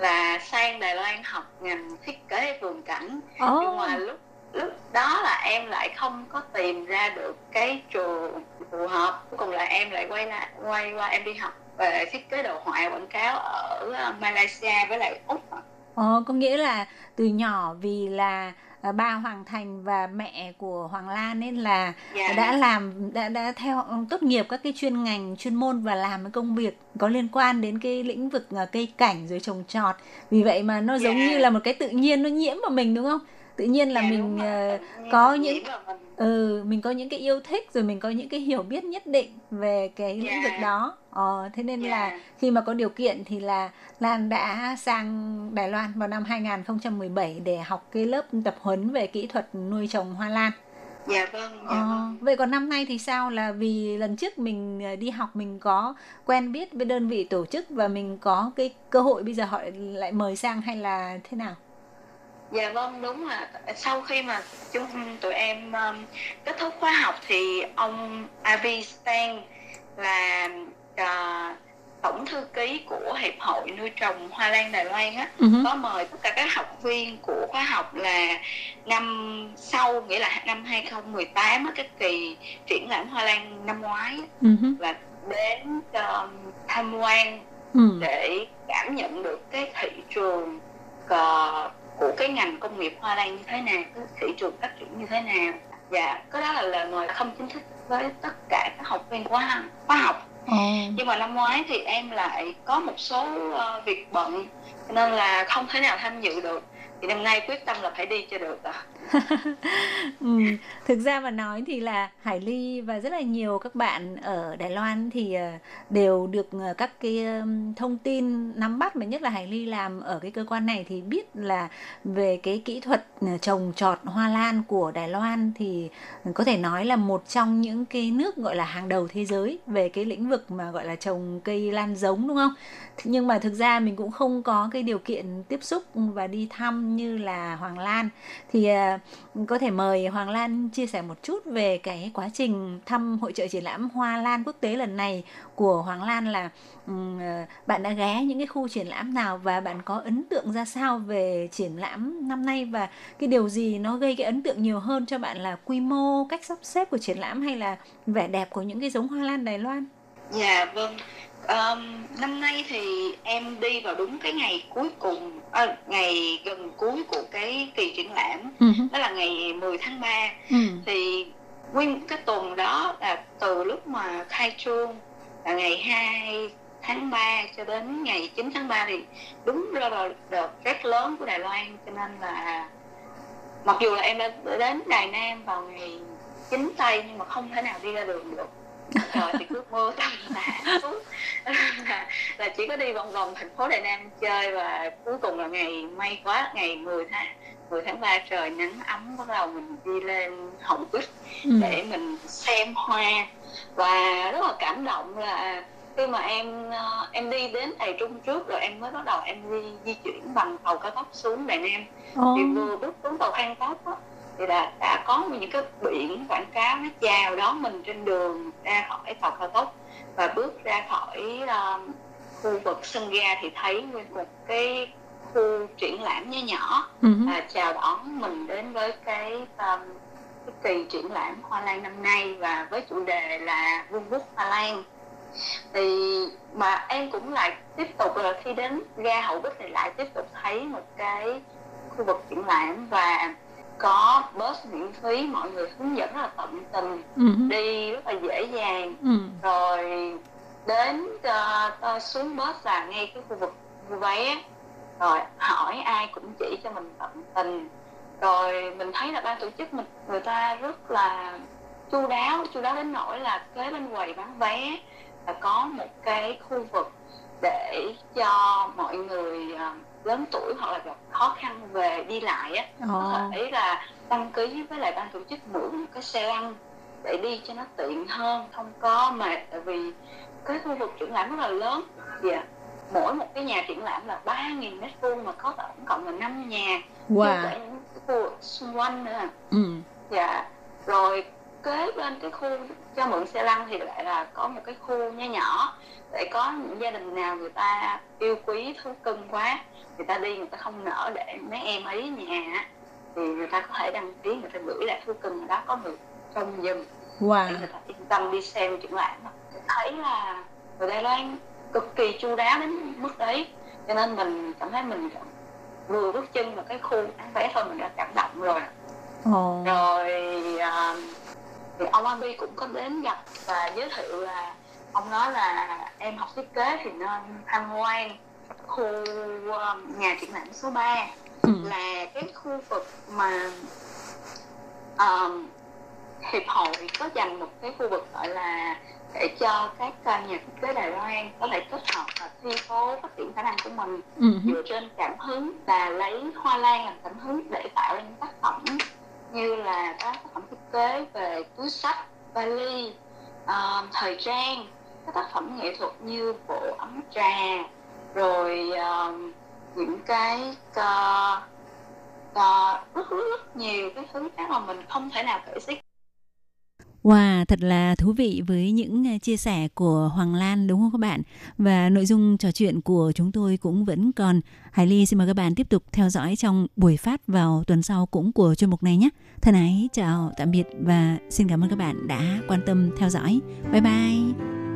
là sang Đài Loan học ngành thiết kế vườn cảnh Ồ. nhưng mà lúc lúc đó là em lại không có tìm ra được cái trường phù hợp cuối cùng là em lại quay lại quay qua em đi học về thiết kế đồ họa quảng cáo ở ờ, Malaysia với lại úc. Ồ, có nghĩa là từ nhỏ vì là à, ba Hoàng Thành và mẹ của Hoàng Lan nên là Dạ. đã làm đã đã theo tốt nghiệp các cái chuyên ngành chuyên môn và làm cái công việc có liên quan đến cái lĩnh vực à, cây cảnh rồi trồng trọt. Vì vậy mà nó giống Dạ. như là một cái tự nhiên nó nhiễm vào mình đúng không? Tự nhiên là Dạ, mình nhiên có những ừ mình có những cái yêu thích rồi mình có những cái hiểu biết nhất định về cái lĩnh vực Dạ. đó. Ờ, thế nên Dạ. là khi mà có điều kiện thì là Lan đã sang Đài Loan vào năm 2017 để học cái lớp tập huấn về kỹ thuật nuôi trồng hoa lan. Dạ vâng dạ ờ, vâng. vậy còn năm nay thì sao? Là vì lần trước mình ờ, đi học mình có quen biết với đơn vị tổ chức và mình có cái cơ hội bây giờ họ lại mời sang hay là thế nào Dạ vâng đúng là sau khi mà chúng tụi em um, kết thúc khóa học thì ông Avi Stan là uh, tổng thư ký của hiệp hội nuôi trồng hoa lan Đài Loan á Ừ hứ. có mời tất cả các học viên của khóa học là năm sau nghĩa là năm 2018 á, cái kỳ triển lãm hoa lan năm ngoái á, Ừ hứ. là đến um, tham quan Ừ. để cảm nhận được cái thị trường ờ, của cái ngành công nghiệp hoa lan như thế nào cái thị trường phát triển như thế nào. Dạ cái đó là lời mời không chính thức với tất cả các học viên khóa khóa học. Ồ. nhưng mà năm ngoái thì em lại có một số ờ, việc bận nên là không thể nào tham dự được thì năm nay quyết tâm là phải đi cho được à. ừ, thực ra mà nói thì là Hải Ly và rất là nhiều các bạn ở Đài Loan thì ờ, đều được ờ, các cái thông tin nắm bắt mà nhất là Hải Ly làm ở cái cơ quan này thì biết là về cái kỹ thuật ờ, trồng trọt hoa lan của Đài Loan thì có thể nói là một trong những cái nước gọi là hàng đầu thế giới về cái lĩnh vực mà gọi là trồng cây lan giống đúng không? Nhưng mà thực ra mình cũng không có cái điều kiện tiếp xúc và đi thăm như là Hoàng Lan thì ờ, có thể mời Hoàng Lan chia sẻ một chút về cái quá trình thăm hội trợ triển lãm Hoa Lan quốc tế lần này của Hoàng Lan là ừ, ờ, bạn đã ghé những cái khu triển lãm nào và bạn có ấn tượng ra sao về triển lãm năm nay và cái điều gì nó gây cái ấn tượng nhiều hơn cho bạn là quy mô, cách sắp xếp của triển lãm hay là vẻ đẹp của những cái giống hoa lan Đài Loan? Dạ vâng, Um, năm nay thì em đi vào đúng cái ngày cuối cùng à, ngày gần cuối của cái kỳ triển lãm uh-huh. đó là ngày 10 tháng 3 uh-huh. thì nguyên cái tuần đó là từ lúc mà khai trương là ngày 2 tháng 3 cho đến ngày 9 tháng 3 thì đúng ra là đợt rất lớn của Đài Loan cho nên là mặc dù là em đã đến Đài Nam vào ngày 9 tây nhưng mà không thể nào đi ra đường được rồi thì cứ mưa tầm là xuống là, là chỉ có đi vòng vòng thành phố Đài Nam chơi và cuối cùng là ngày may quá ngày 10 tháng 10 tháng 3 trời nắng ấm bắt đầu mình đi lên Hồng Bích ừ. để mình xem hoa và rất là cảm động là khi mà em ờ, em đi đến Đài Trung trước rồi em mới bắt đầu em đi di chuyển bằng tàu cao tốc xuống Đài Nam oh. thì vừa bước xuống tàu cao tốc đó, thì là đã có những cái biển quảng cáo nó chào đón mình trên đường ra khỏi tàu cao tốc và bước ra khỏi uh, khu vực sân ga thì thấy nguyên một cái khu triển lãm nhỏ nhỏ uh-huh. uh, chào đón mình đến với cái um, cái kỳ triển lãm hoa lan năm nay và với chủ đề là vương quốc hoa lan thì mà em cũng lại tiếp tục là khi đến ga hậu bích thì lại tiếp tục thấy một cái khu vực triển lãm và có bus miễn phí mọi người hướng dẫn rất là tận tình uh-huh. đi rất là dễ dàng uh-huh. rồi đến uh, uh, xuống bus là ngay cái khu vực vé rồi hỏi ai cũng chỉ cho mình tận tình rồi mình thấy là ban tổ chức mình người ta rất là chu đáo chu đáo đến nỗi là kế bên quầy bán vé là có một cái khu vực để cho mọi người uh, lớn tuổi hoặc là gặp khó khăn về đi lại á oh. có thể là đăng ký với lại ban tổ chức mượn một cái xe lăn để đi cho nó tiện hơn không có mệt tại vì cái khu vực triển lãm rất là lớn dạ yeah. mỗi một cái nhà triển lãm là ba nghìn mét vuông mà có tổng cộng là năm nhà wow. những khu xung quanh nữa ừ. dạ rồi kế bên cái khu cho mượn xe lăn thì lại là có một cái khu nhỏ nhỏ. Để có những gia đình nào người ta yêu quý thú cưng quá người ta đi người ta không nở để mấy em ấy nhà thì người ta có thể đăng ký người ta gửi lại thú cưng đó có người trông giùm. Wow. để người ta yên tâm đi xem triển lãm thấy là người Đài Loan cực kỳ chu đáo đến mức đấy. Cho nên mình cảm thấy mình vừa bước chân vào cái khu bán vé thôi mình đã cảm động rồi. Oh. rồi uh, thì ông Abi cũng có đến gặp và giới thiệu là ông nói là em học thiết kế thì nên tham quan khu uh, nhà triển lãm số 3 ừ. là cái khu vực mà um, hiệp hội có dành một cái khu vực gọi là để cho các uh, nhà thiết kế Đài Loan có thể kết hợp và thi phố phát triển khả năng của mình uh-huh. dựa trên cảm hứng và lấy hoa lan làm cảm hứng để tạo ra những tác phẩm như là các tác phẩm thiết tế về túi sách, vali, uh, ờ, thời trang, các tác phẩm nghệ thuật như bộ ấm trà, rồi uh, những cái uh, uh, rất, rất nhiều cái thứ khác mà mình không thể nào kể xiết Wow, thật là thú vị với những à, chia sẻ của Hoàng Lan đúng không các bạn? Và nội dung trò chuyện của chúng tôi cũng vẫn còn. Hải Ly xin mời các bạn tiếp tục theo dõi trong buổi phát vào tuần sau cũng của chuyên mục này nhé. Thân ái, chào, tạm biệt và xin cảm ơn các bạn đã quan tâm theo dõi. Bye bye!